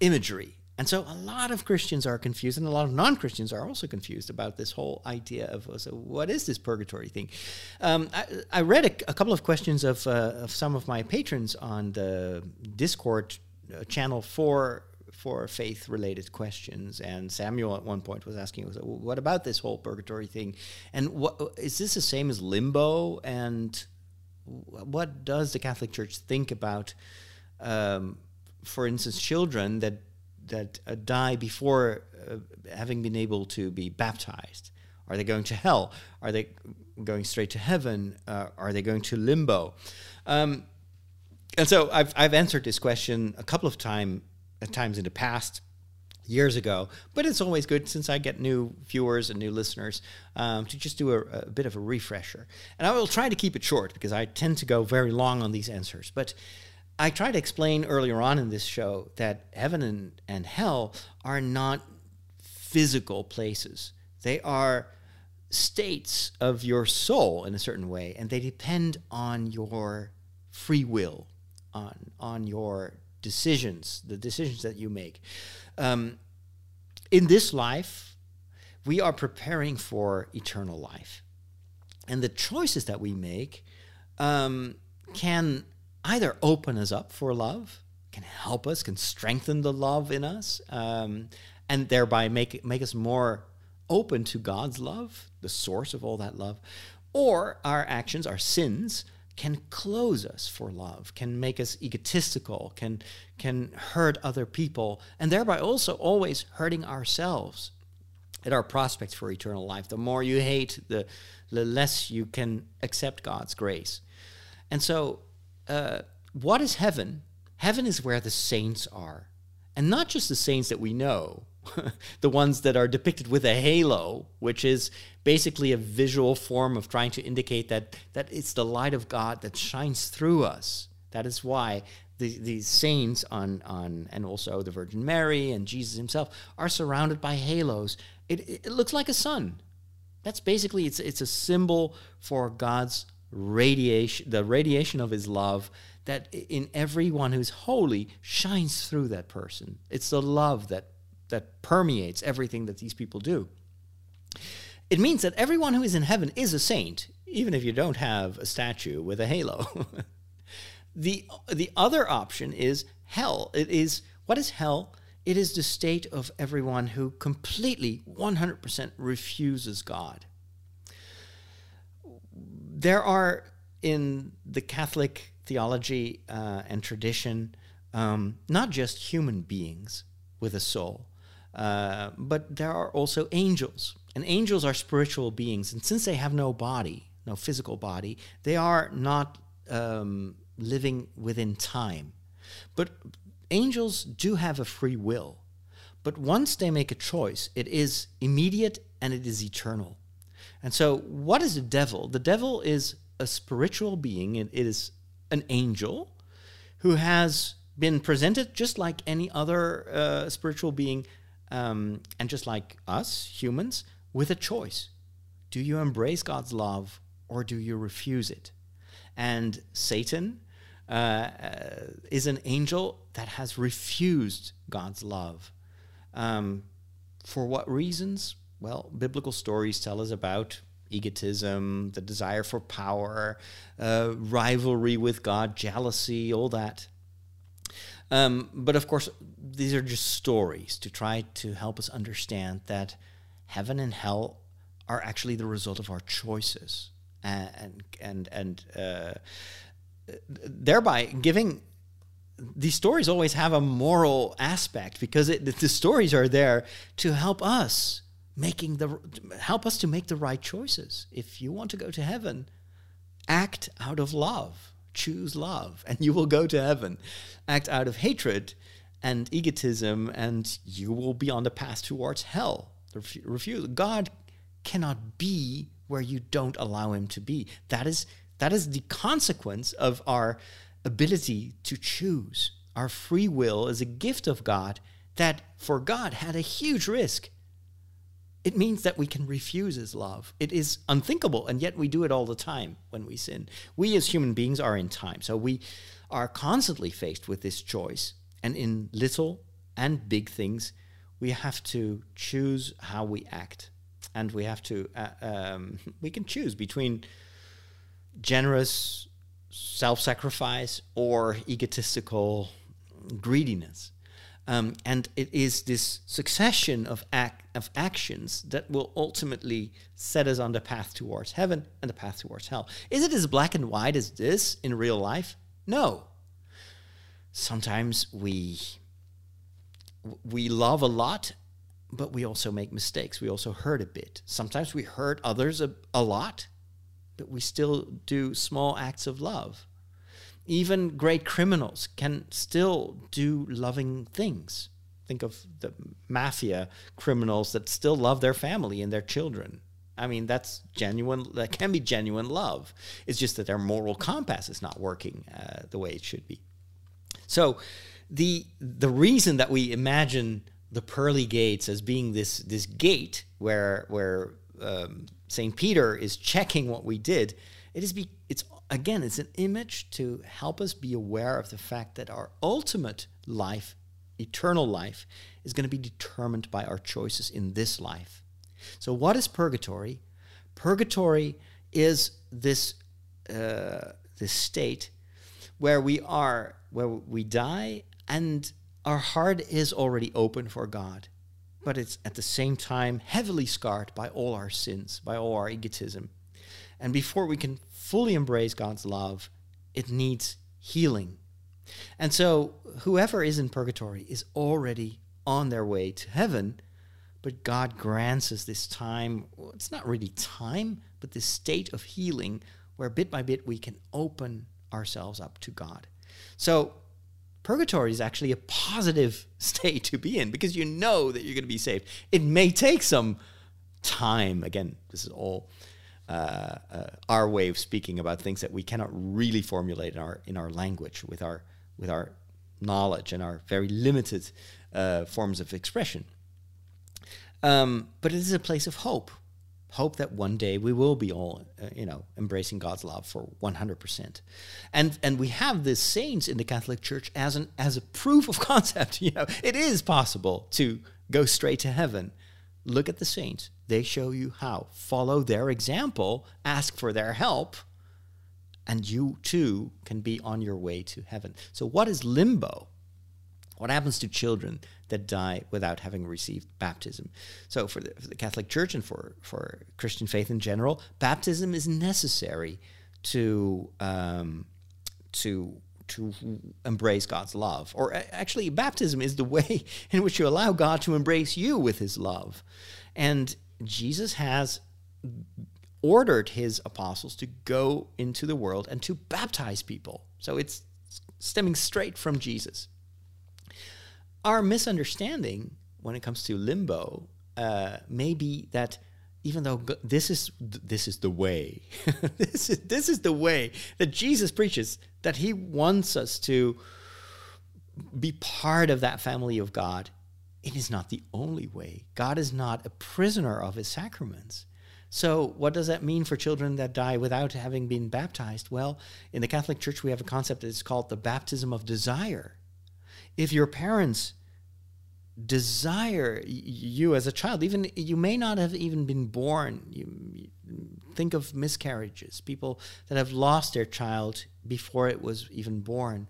imagery. And so a lot of christians are confused and a lot of non-christians are also confused about this whole idea of so what is this purgatory thing? Um, I, I, read a, a, couple of questions of, uh, of some of my patrons on the discord uh, channel for for faith related questions. And samuel at one point was asking what about this whole purgatory thing? And what is this the same as limbo? And what does the Catholic Church think about, um, for instance, children that that uh, die before uh, having been able to be baptized? Are they going to hell? Are they going straight to heaven? Uh, are they going to limbo? Um, and so I've I've answered this question a couple of time times in the past years ago. But it's always good since I get new viewers and new listeners um, to just do a, a, bit of a refresher. And I will try to keep it short because I tend to go very long on these answers. But I tried to explain earlier on in this show that heaven and, and hell are not physical places, they are states of your soul in a certain way, and they depend on your free will, on, on your decisions, the decisions that you make. Um, in this life, we are preparing for eternal life. And the choices that we make um, can either open us up for love, can help us, can strengthen the love in us, um, and thereby make, make us more open to God's love, the source of all that love, or our actions, our sins, can close us for love, can make us egotistical, can can hurt other people, and thereby also always hurting ourselves and our prospects for eternal life. The more you hate, the, the less you can accept God's grace. And so, uh, what is heaven? Heaven is where the saints are, and not just the saints that we know, the ones that are depicted with a halo, which is basically a visual form of trying to indicate that, that it's the light of God that shines through us. That is why the, the saints on, on and also the Virgin Mary and Jesus himself are surrounded by halos. It, it looks like a sun. That's basically it's it's a symbol for God's radiation, the radiation of his love that in everyone who's holy shines through that person. It's the love that that permeates everything that these people do. It means that everyone who is in heaven is a saint, even if you don't have a statue with a halo. the the other option is hell. It is what is hell? It is the state of everyone who completely 100% refuses God. There are in the Catholic theology uh, and tradition um, not just human beings with a soul, uh, but there are also angels. And angels are spiritual beings. And since they have no body, no physical body, they are not um, living within time. But angels do have a free will. But once they make a choice, it is immediate and it is eternal. And so, what is the devil? The devil is a spiritual being, it is an angel who has been presented just like any other uh, spiritual being um, and just like us humans, with a choice. Do you embrace God's love or do you refuse it? And Satan uh, uh, is an angel that has refused God's love. Um, for what reasons? Well, biblical stories tell us about egotism, the desire for power, uh, rivalry with God, jealousy, all that. Um, but of course, these are just stories to try to help us understand that heaven and hell are actually the result of our choices, and and and uh, thereby giving these stories always have a moral aspect because it, the stories are there to help us making the help us to make the right choices. If you want to go to heaven, act out of love. Choose love and you will go to heaven. Act out of hatred and egotism and you will be on the path towards hell. Refuse God cannot be where you don't allow him to be. That is that is the consequence of our ability to choose. Our free will is a gift of God that for God had a huge risk it means that we can refuse his love. It is unthinkable, and yet we do it all the time when we sin. We as human beings are in time, so we are constantly faced with this choice. And in little and big things, we have to choose how we act. And we have to, uh, um, we can choose between generous self sacrifice or egotistical greediness. Um, and it is this succession of, ac- of actions that will ultimately set us on the path towards heaven and the path towards hell. Is it as black and white as this in real life? No. Sometimes we we love a lot, but we also make mistakes. We also hurt a bit. Sometimes we hurt others a, a lot, but we still do small acts of love. Even great criminals can still do loving things. Think of the mafia criminals that still love their family and their children. I mean, that's genuine. That can be genuine love. It's just that their moral compass is not working uh, the way it should be. So, the the reason that we imagine the pearly gates as being this this gate where where um, Saint Peter is checking what we did, it is be it's again, it's an image to help us be aware of the fact that our ultimate life, eternal life, is going to be determined by our choices in this life. So, what is purgatory? Purgatory is this uh, this state where we are, where we die, and our heart is already open for God, but it's at the same time heavily scarred by all our sins, by all our egotism. And before we can fully embrace God's love, it needs healing. And so, whoever is in purgatory is already on their way to heaven, but God grants us this time. Well, it's not really time, but this state of healing where bit by bit we can open ourselves up to God. So, purgatory is actually a positive state to be in because you know that you're going to be saved. It may take some time. Again, this is all uh, uh, our way of speaking about things that we cannot really formulate in our in our language with our with our knowledge and our very limited uh, forms of expression. Um, but it is a place of hope, hope that one day we will be all, uh, you know, embracing God's love for 100%. And and we have the saints in the Catholic Church as an as a proof of concept. You know, it is possible to go straight to heaven. Look at the saints they show you how. Follow their example, ask for their help, and you too can be on your way to heaven. So, what is limbo? What happens to children that die without having received baptism? So, for the, for the Catholic Church and for, for Christian faith in general, baptism is necessary to um, to to embrace God's love. Or actually, baptism is the way in which you allow God to embrace you with His love. And Jesus has ordered his apostles to go into the world and to baptize people. So it's stemming straight from Jesus. Our misunderstanding when it comes to limbo uh, may be that even though this is this is the way, this is this is the way that Jesus preaches that He wants us to be part of that family of God it is not the only way. God is not a prisoner of his sacraments. So, what does that mean for children that die without having been baptized? Well, in the Catholic Church, we have a concept that is called the baptism of desire. If your parents desire you as a child, even you may not have even been born. You, think of miscarriages, people that have lost their child before it was even born.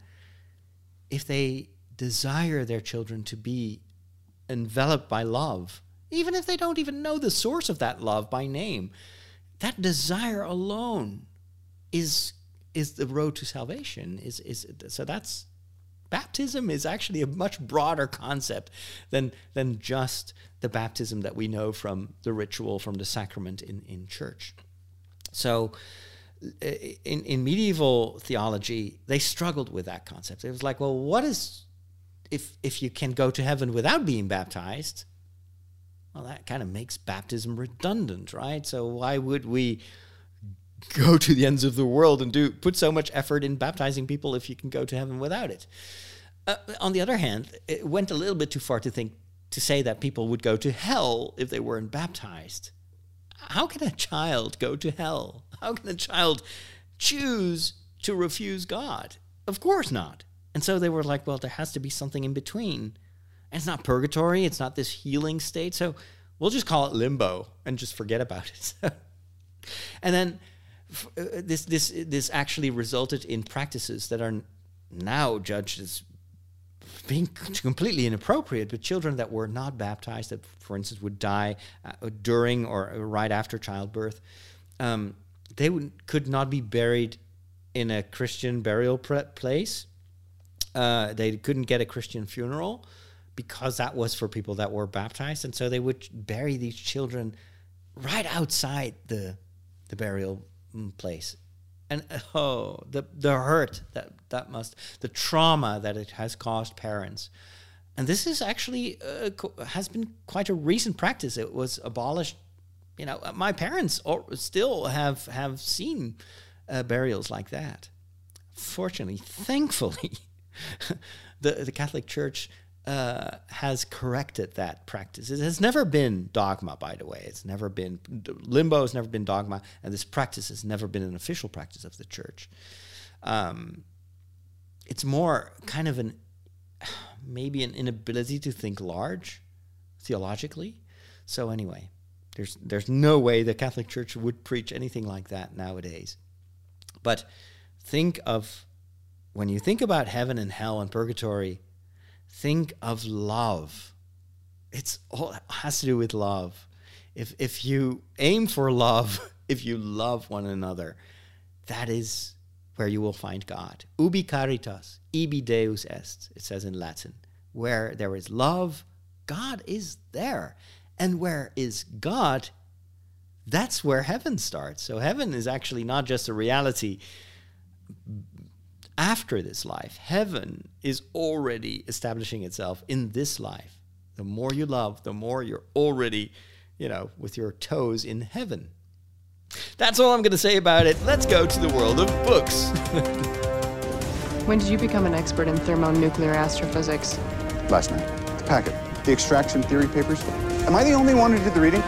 If they desire their children to be enveloped by love, even if they don't even know the source of that love by name, that desire alone is is the road to salvation. Is is so that's baptism is actually a much broader concept than than just the baptism that we know from the ritual from the sacrament in, in church. So in, in medieval theology, they struggled with that concept. It was like, well, what is if if you can go to heaven without being baptized? Well, that kind of makes baptism redundant, right? So why would we go to the ends of the world and do put so much effort in baptizing people if you can go to heaven without it? Uh, on the other hand, it went a little bit too far to think to say that people would go to hell if they weren't baptized. How can a child go to hell? How can a child choose to refuse God? Of course not. And so they were like, well, there has to be something in between. And it's not purgatory, it's not this healing state. So we'll just call it limbo and just forget about it. and then uh, this this this actually resulted in practices that are now judged as being completely inappropriate. But children that were not baptized, that for instance would die uh, during or right after childbirth, um, they would, could not be buried in a Christian burial place. Uh, they couldn't get a Christian funeral because that was for people that were baptized, and so they would bury these children right outside the the burial mm, place. And oh the the hurt that that must the trauma that it has caused parents. And this is actually uh, has been quite a recent practice. It was abolished you know my parents still have have seen uh, burials like that. Fortunately thankfully the the catholic church uh, has corrected that practice. It has never been dogma, by the way. It's never been limbo has never been dogma, and this practice has never been an official practice of the church. Um, it's more kind of an maybe an inability to think large theologically. So anyway, there's there's no way the Catholic Church would preach anything like that nowadays. But think of when you think about heaven and hell and purgatory think of love. It's all it has to do with love. If if you aim for love, if you love one another, that is where you will find God. Ubi caritas, ibi Deus est, it says in Latin. Where there is love, God is there. And where is God, that's where heaven starts. So heaven is actually not just a reality after this life. Heaven is already establishing itself in this life. The more you love, the more you're already, you know, with your toes in heaven. That's all I'm going to say about it. Let's go to the world of books. when did you become an expert in thermonuclear astrophysics? Last night. The packet. The extraction theory papers. Am I the only one who did the reading?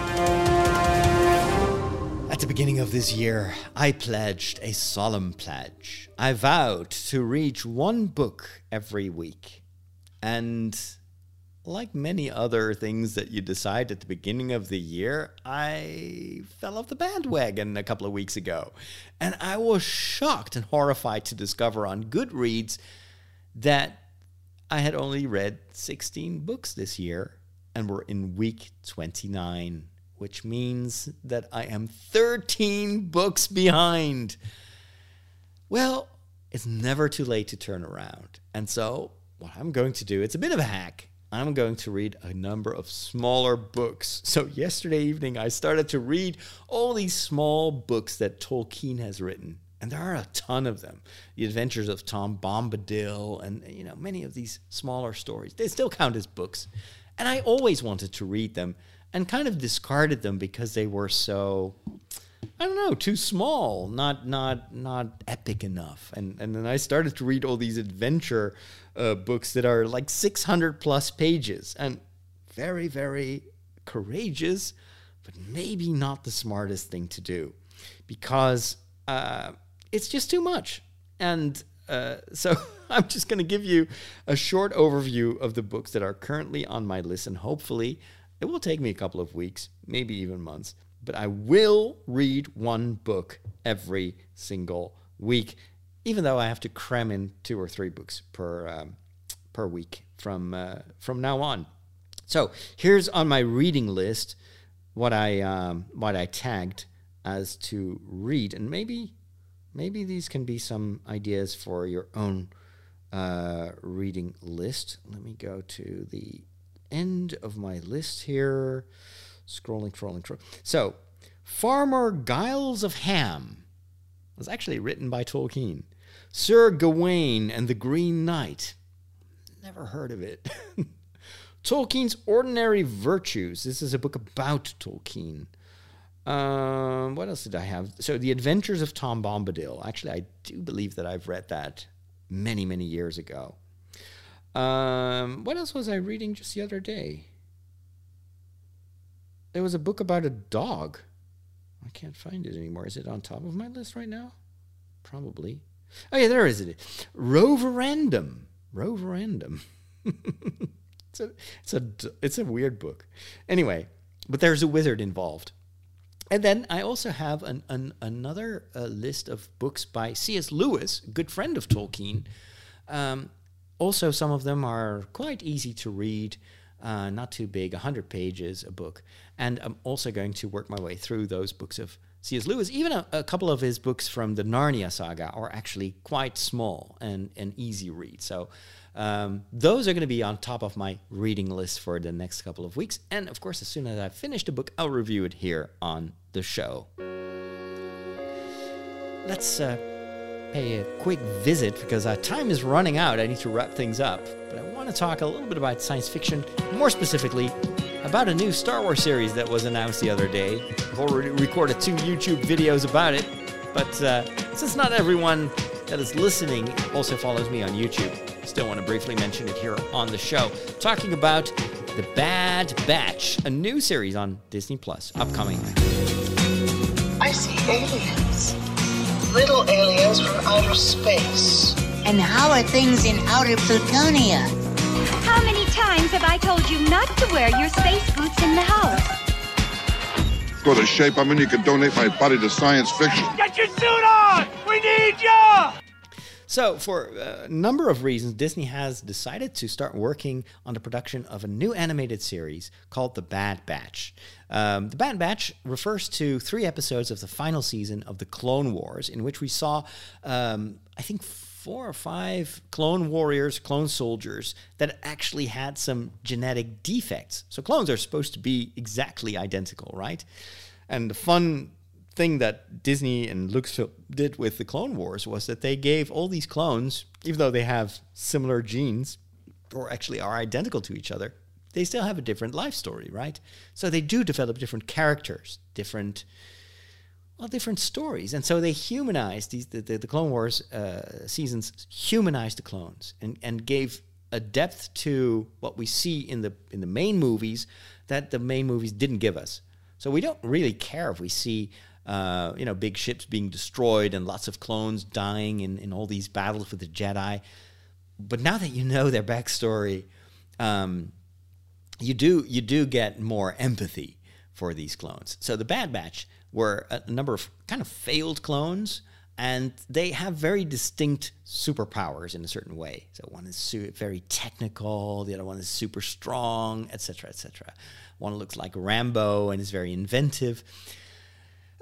Beginning of this year, I pledged a solemn pledge. I vowed to read one book every week. And like many other things that you decide at the beginning of the year, I fell off the bandwagon a couple of weeks ago. And I was shocked and horrified to discover on Goodreads that I had only read 16 books this year and we're in week 29 which means that I am 13 books behind. Well, it's never too late to turn around. And so, what I'm going to do, it's a bit of a hack. I'm going to read a number of smaller books. So, yesterday evening, I started to read all these small books that Tolkien has written. And there are a ton of them. The Adventures of Tom Bombadil and you know many of these smaller stories. They still count as books. And I always wanted to read them and kind of discarded them because they were so I don't know, too small, not not not epic enough. And and then I started to read all these adventure uh, books that are like 600 plus pages. And very, very courageous, but maybe not the smartest thing to do because uh, it's just too much. And uh, so I'm just going to give you a short overview of the books that are currently on my list, and hopefully it will take me a couple of weeks, maybe even months, but I will read one book every single week, even though I have to cram in two or three books per um, per week from uh, from now on. So here's on my reading list what I um, what I tagged as to read, and maybe maybe these can be some ideas for your own uh, reading list. Let me go to the end of my list here. Scrolling, scrolling, scrolling. So, Farmer Giles of Ham was actually written by Tolkien. Sir Gawain and the Green Knight. Never heard of it. Tolkien's Ordinary Virtues. This is a book about Tolkien. Um, what else did I have? So, The Adventures of Tom Bombadil. Actually, I do believe that I've read that many, many years ago. Um, what else was I reading just the other day? There was a book about a dog. I can't find it anymore. Is it on top of my list right now? Probably. Oh yeah, there is it. Roverandom. Roverandom. it's a it's a it's a weird book. Anyway, but there's a wizard involved. And then I also have an, an another uh, list of books by C.S. Lewis, good friend of Tolkien. Um, also, some of them are quite easy to read, uh, not too big, 100 pages a book. And I'm also going to work my way through those books of C.S. Lewis. Even a, a couple of his books from the Narnia saga are actually quite small and an easy read. So um, those are going to be on top of my reading list for the next couple of weeks. And of course, as soon as I finish the book, I'll review it here on the show. Let's uh, pay a quick visit because our time is running out. I need to wrap things up. But I want to talk a little bit about science fiction, more specifically about a new Star Wars series that was announced the other day. I've already recorded two YouTube videos about it, but uh, since not everyone that is listening also follows me on YouTube, still want to briefly mention it here on the show. Talking about The Bad Batch, a new series on Disney Plus, upcoming. I see aliens. Little aliens from outer space. And how are things in outer Plutonia? How many times have I told you not to wear your space boots in the house? Go to shape I'm in, you can donate my body to science fiction. Get your suit on! We need you! So, for a number of reasons, Disney has decided to start working on the production of a new animated series called The Bad Batch. Um, the Bad Batch refers to three episodes of the final season of the Clone Wars, in which we saw, um, I think, four or five clone warriors, clone soldiers that actually had some genetic defects. So, clones are supposed to be exactly identical, right? And the fun thing that Disney and Lucasfilm did with the Clone Wars was that they gave all these clones, even though they have similar genes or actually are identical to each other, they still have a different life story, right? So they do develop different characters, different well, different stories, and so they humanized these. The, the, the Clone Wars uh, seasons humanized the clones and and gave a depth to what we see in the in the main movies that the main movies didn't give us. So we don't really care if we see uh, you know, big ships being destroyed and lots of clones dying in, in all these battles with the Jedi. But now that you know their backstory, um, you do you do get more empathy for these clones. So the Bad Batch were a number of kind of failed clones, and they have very distinct superpowers in a certain way. So one is su- very technical, the other one is super strong, etc., etc. One looks like Rambo and is very inventive.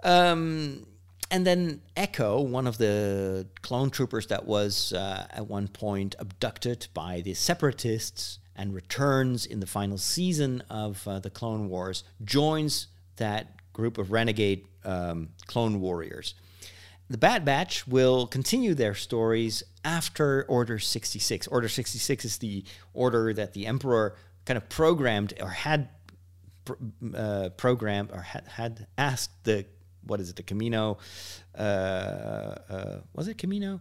Um, and then Echo, one of the clone troopers that was uh, at one point abducted by the separatists and returns in the final season of uh, the Clone Wars, joins that group of renegade um, clone warriors. The Bad Batch will continue their stories after Order 66. Order 66 is the order that the Emperor kind of programmed or had uh, programmed or had, had asked the what is it, the Kamino? Uh, uh, was it Kamino?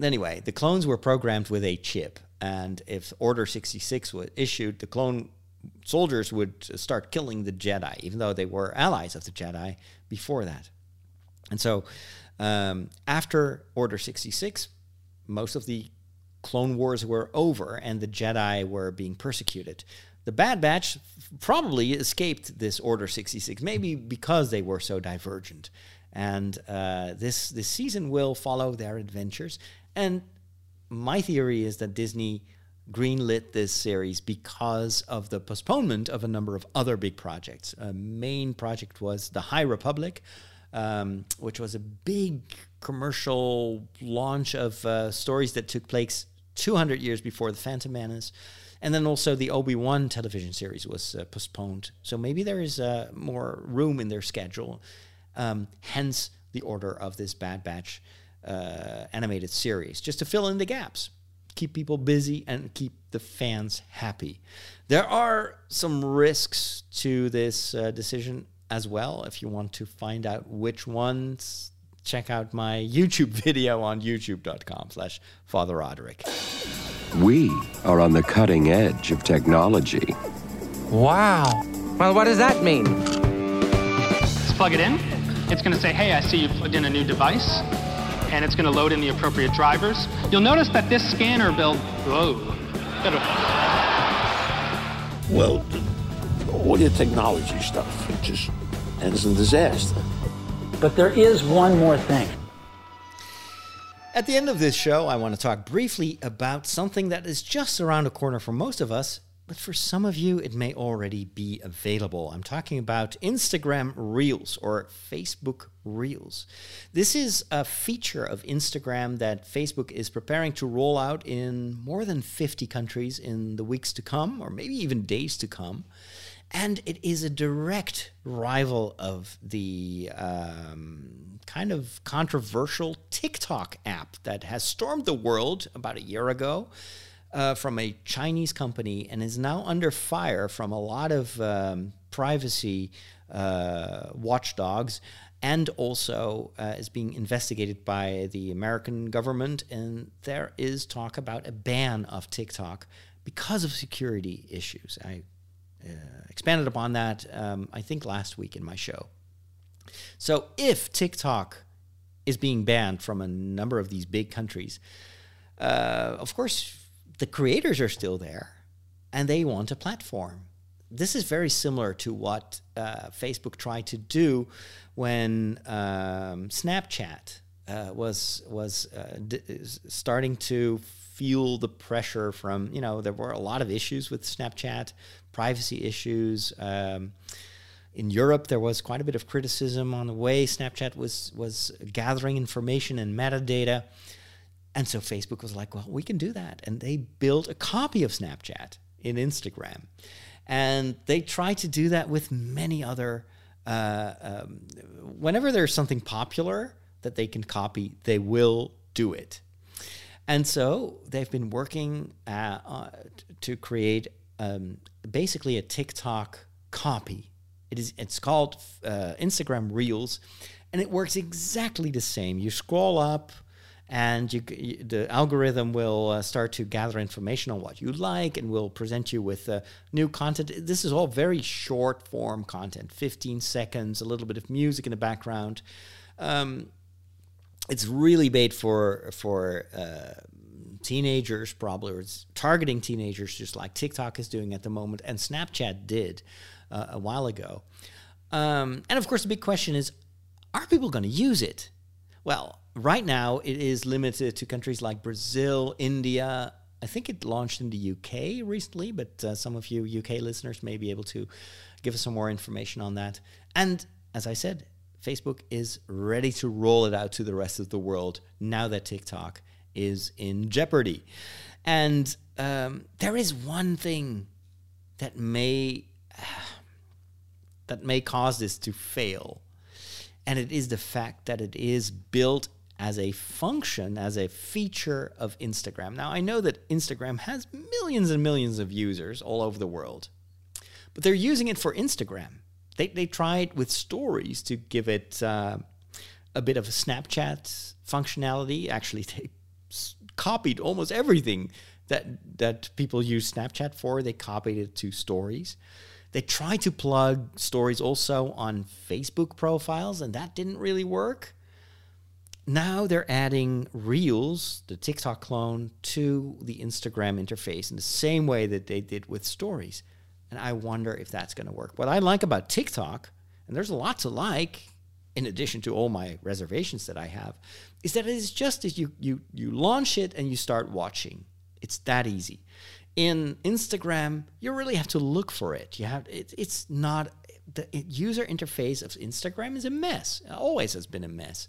Anyway, the clones were programmed with a chip, and if Order 66 was issued, the clone soldiers would start killing the Jedi, even though they were allies of the Jedi before that. And so, um, after Order 66, most of the Clone Wars were over and the Jedi were being persecuted. The Bad Batch probably escaped this Order 66, maybe because they were so divergent. And uh, this this season will follow their adventures. And my theory is that Disney greenlit this series because of the postponement of a number of other big projects. A main project was The High Republic, um, which was a big commercial launch of uh, stories that took place 200 years before The Phantom Menace. And then also the Obi Wan television series was uh, postponed. So maybe there is uh, more room in their schedule. Um, hence the order of this Bad Batch uh, animated series, just to fill in the gaps keep people busy and keep the fans happy. There are some risks to this uh, decision as well. If you want to find out which ones, check out my YouTube video on youtube.com slash Father Roderick. We are on the cutting edge of technology. Wow. Well, what does that mean? Let's plug it in. It's going to say, hey, I see you plugged in a new device and it's going to load in the appropriate drivers. You'll notice that this scanner build, whoa. Well, all your technology stuff, it just ends in disaster. But there is one more thing. At the end of this show, I want to talk briefly about something that is just around the corner for most of us, but for some of you, it may already be available. I'm talking about Instagram Reels or Facebook Reels. This is a feature of Instagram that Facebook is preparing to roll out in more than 50 countries in the weeks to come, or maybe even days to come. And it is a direct rival of the um, kind of controversial TikTok app that has stormed the world about a year ago uh, from a Chinese company and is now under fire from a lot of um, privacy uh, watchdogs and also uh, is being investigated by the American government. And there is talk about a ban of TikTok because of security issues. I uh, expanded upon that, um, I think, last week in my show. So if TikTok is being banned from a number of these big countries, uh, of course, the creators are still there and they want a platform. This is very similar to what uh, Facebook tried to do when um, Snapchat uh, was was uh, starting to feel the pressure from you know there were a lot of issues with Snapchat, privacy issues. Um, in Europe, there was quite a bit of criticism on the way Snapchat was was gathering information and metadata. And so Facebook was like, well, we can do that. And they built a copy of Snapchat in Instagram. And they try to do that with many other. Uh, um, whenever there's something popular that they can copy, they will do it. And so they've been working uh, uh, to create um, basically a TikTok copy. It is it's called uh, Instagram Reels, and it works exactly the same. You scroll up and you, the algorithm will uh, start to gather information on what you like and will present you with uh, new content. This is all very short form content 15 seconds, a little bit of music in the background. Um, it's really made for, for uh, teenagers, probably, or it's targeting teenagers just like TikTok is doing at the moment, and Snapchat did uh, a while ago. Um, and of course, the big question is are people going to use it? Well, right now it is limited to countries like Brazil, India. I think it launched in the UK recently, but uh, some of you UK listeners may be able to give us some more information on that. And as I said, Facebook is ready to roll it out to the rest of the world now that TikTok is in jeopardy. And um, there is one thing that may that may cause this to fail, and it is the fact that it is built as a function, as a feature of Instagram. Now, I know that Instagram has millions and millions of users all over the world, but they're using it for Instagram. They, they tried with stories to give it uh, a bit of a Snapchat functionality. Actually, they copied almost everything that that people use Snapchat for. They copied it to stories. They tried to plug stories also on Facebook profiles, and that didn't really work. Now they're adding Reels, the TikTok clone, to the Instagram interface in the same way that they did with stories. And I wonder if that's going to work. What I like about TikTok, and there's a lot to like, in addition to all my reservations that I have, is that it is just as you you you launch it and you start watching. It's that easy. In Instagram, you really have to look for it. You have it, it's not the user interface of Instagram is a mess. It always has been a mess.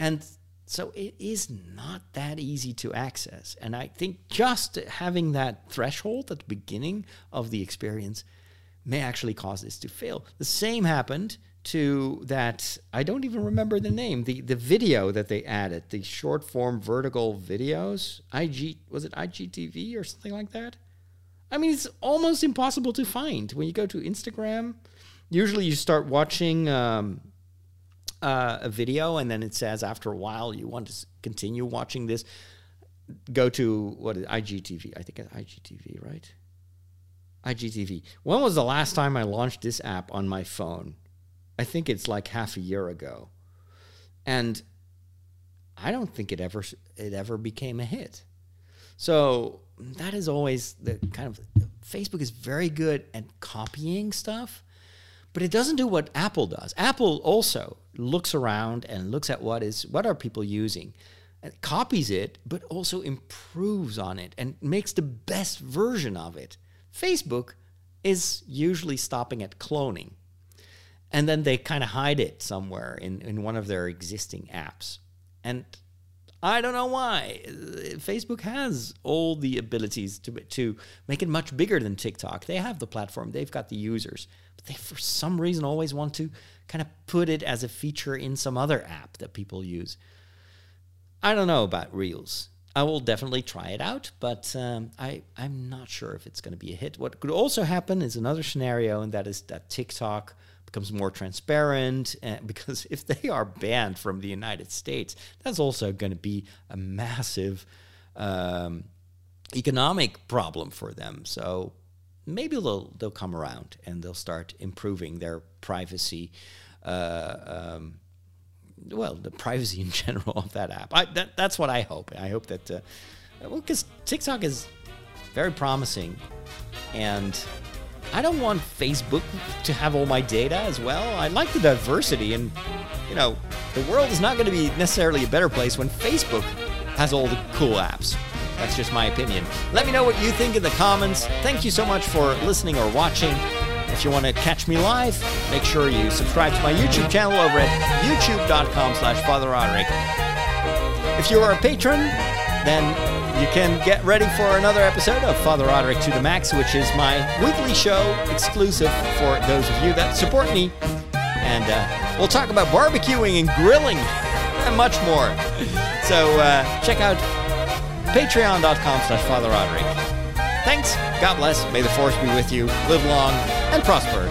And so it is not that easy to access. And I think just having that threshold at the beginning of the experience may actually cause this to fail. The same happened to that I don't even remember the name, the the video that they added, the short form vertical videos, IG was it IGTV or something like that? I mean, it's almost impossible to find when you go to Instagram. Usually, you start watching um, uh, a video, and then it says after a while you want to continue watching this. Go to what is IGTV? I think it's IGTV, right? IGTV. When was the last time I launched this app on my phone? I think it's like half a year ago, and I don't think it ever it ever became a hit. So that is always the kind of Facebook is very good at copying stuff, but it doesn't do what Apple does. Apple also looks around and looks at what is what are people using, and copies it, but also improves on it and makes the best version of it. Facebook is usually stopping at cloning and then they kind of hide it somewhere in, in one of their existing apps. And I don't know why. Facebook has all the abilities to, to make it much bigger than TikTok. They have the platform, they've got the users, but they, for some reason, always want to kind of put it as a feature in some other app that people use. I don't know about Reels. I will definitely try it out, but um, I, I'm not sure if it's going to be a hit. What could also happen is another scenario, and that is that TikTok becomes more transparent because if they are banned from the United States, that's also going to be a massive um, economic problem for them. So maybe they'll they'll come around and they'll start improving their privacy. Uh, um, well, the privacy in general of that app. I, that, that's what I hope. I hope that, uh, well, because TikTok is very promising, and I don't want Facebook to have all my data as well. I like the diversity, and you know, the world is not going to be necessarily a better place when Facebook has all the cool apps. That's just my opinion. Let me know what you think in the comments. Thank you so much for listening or watching. If you want to catch me live, make sure you subscribe to my YouTube channel over at youtube.com slash Father Roderick. If you are a patron, then you can get ready for another episode of Father Roderick to the Max, which is my weekly show exclusive for those of you that support me. And uh, we'll talk about barbecuing and grilling and much more. So uh, check out patreon.com slash Father Roderick. Thanks. God bless. May the force be with you. Live long and prosper.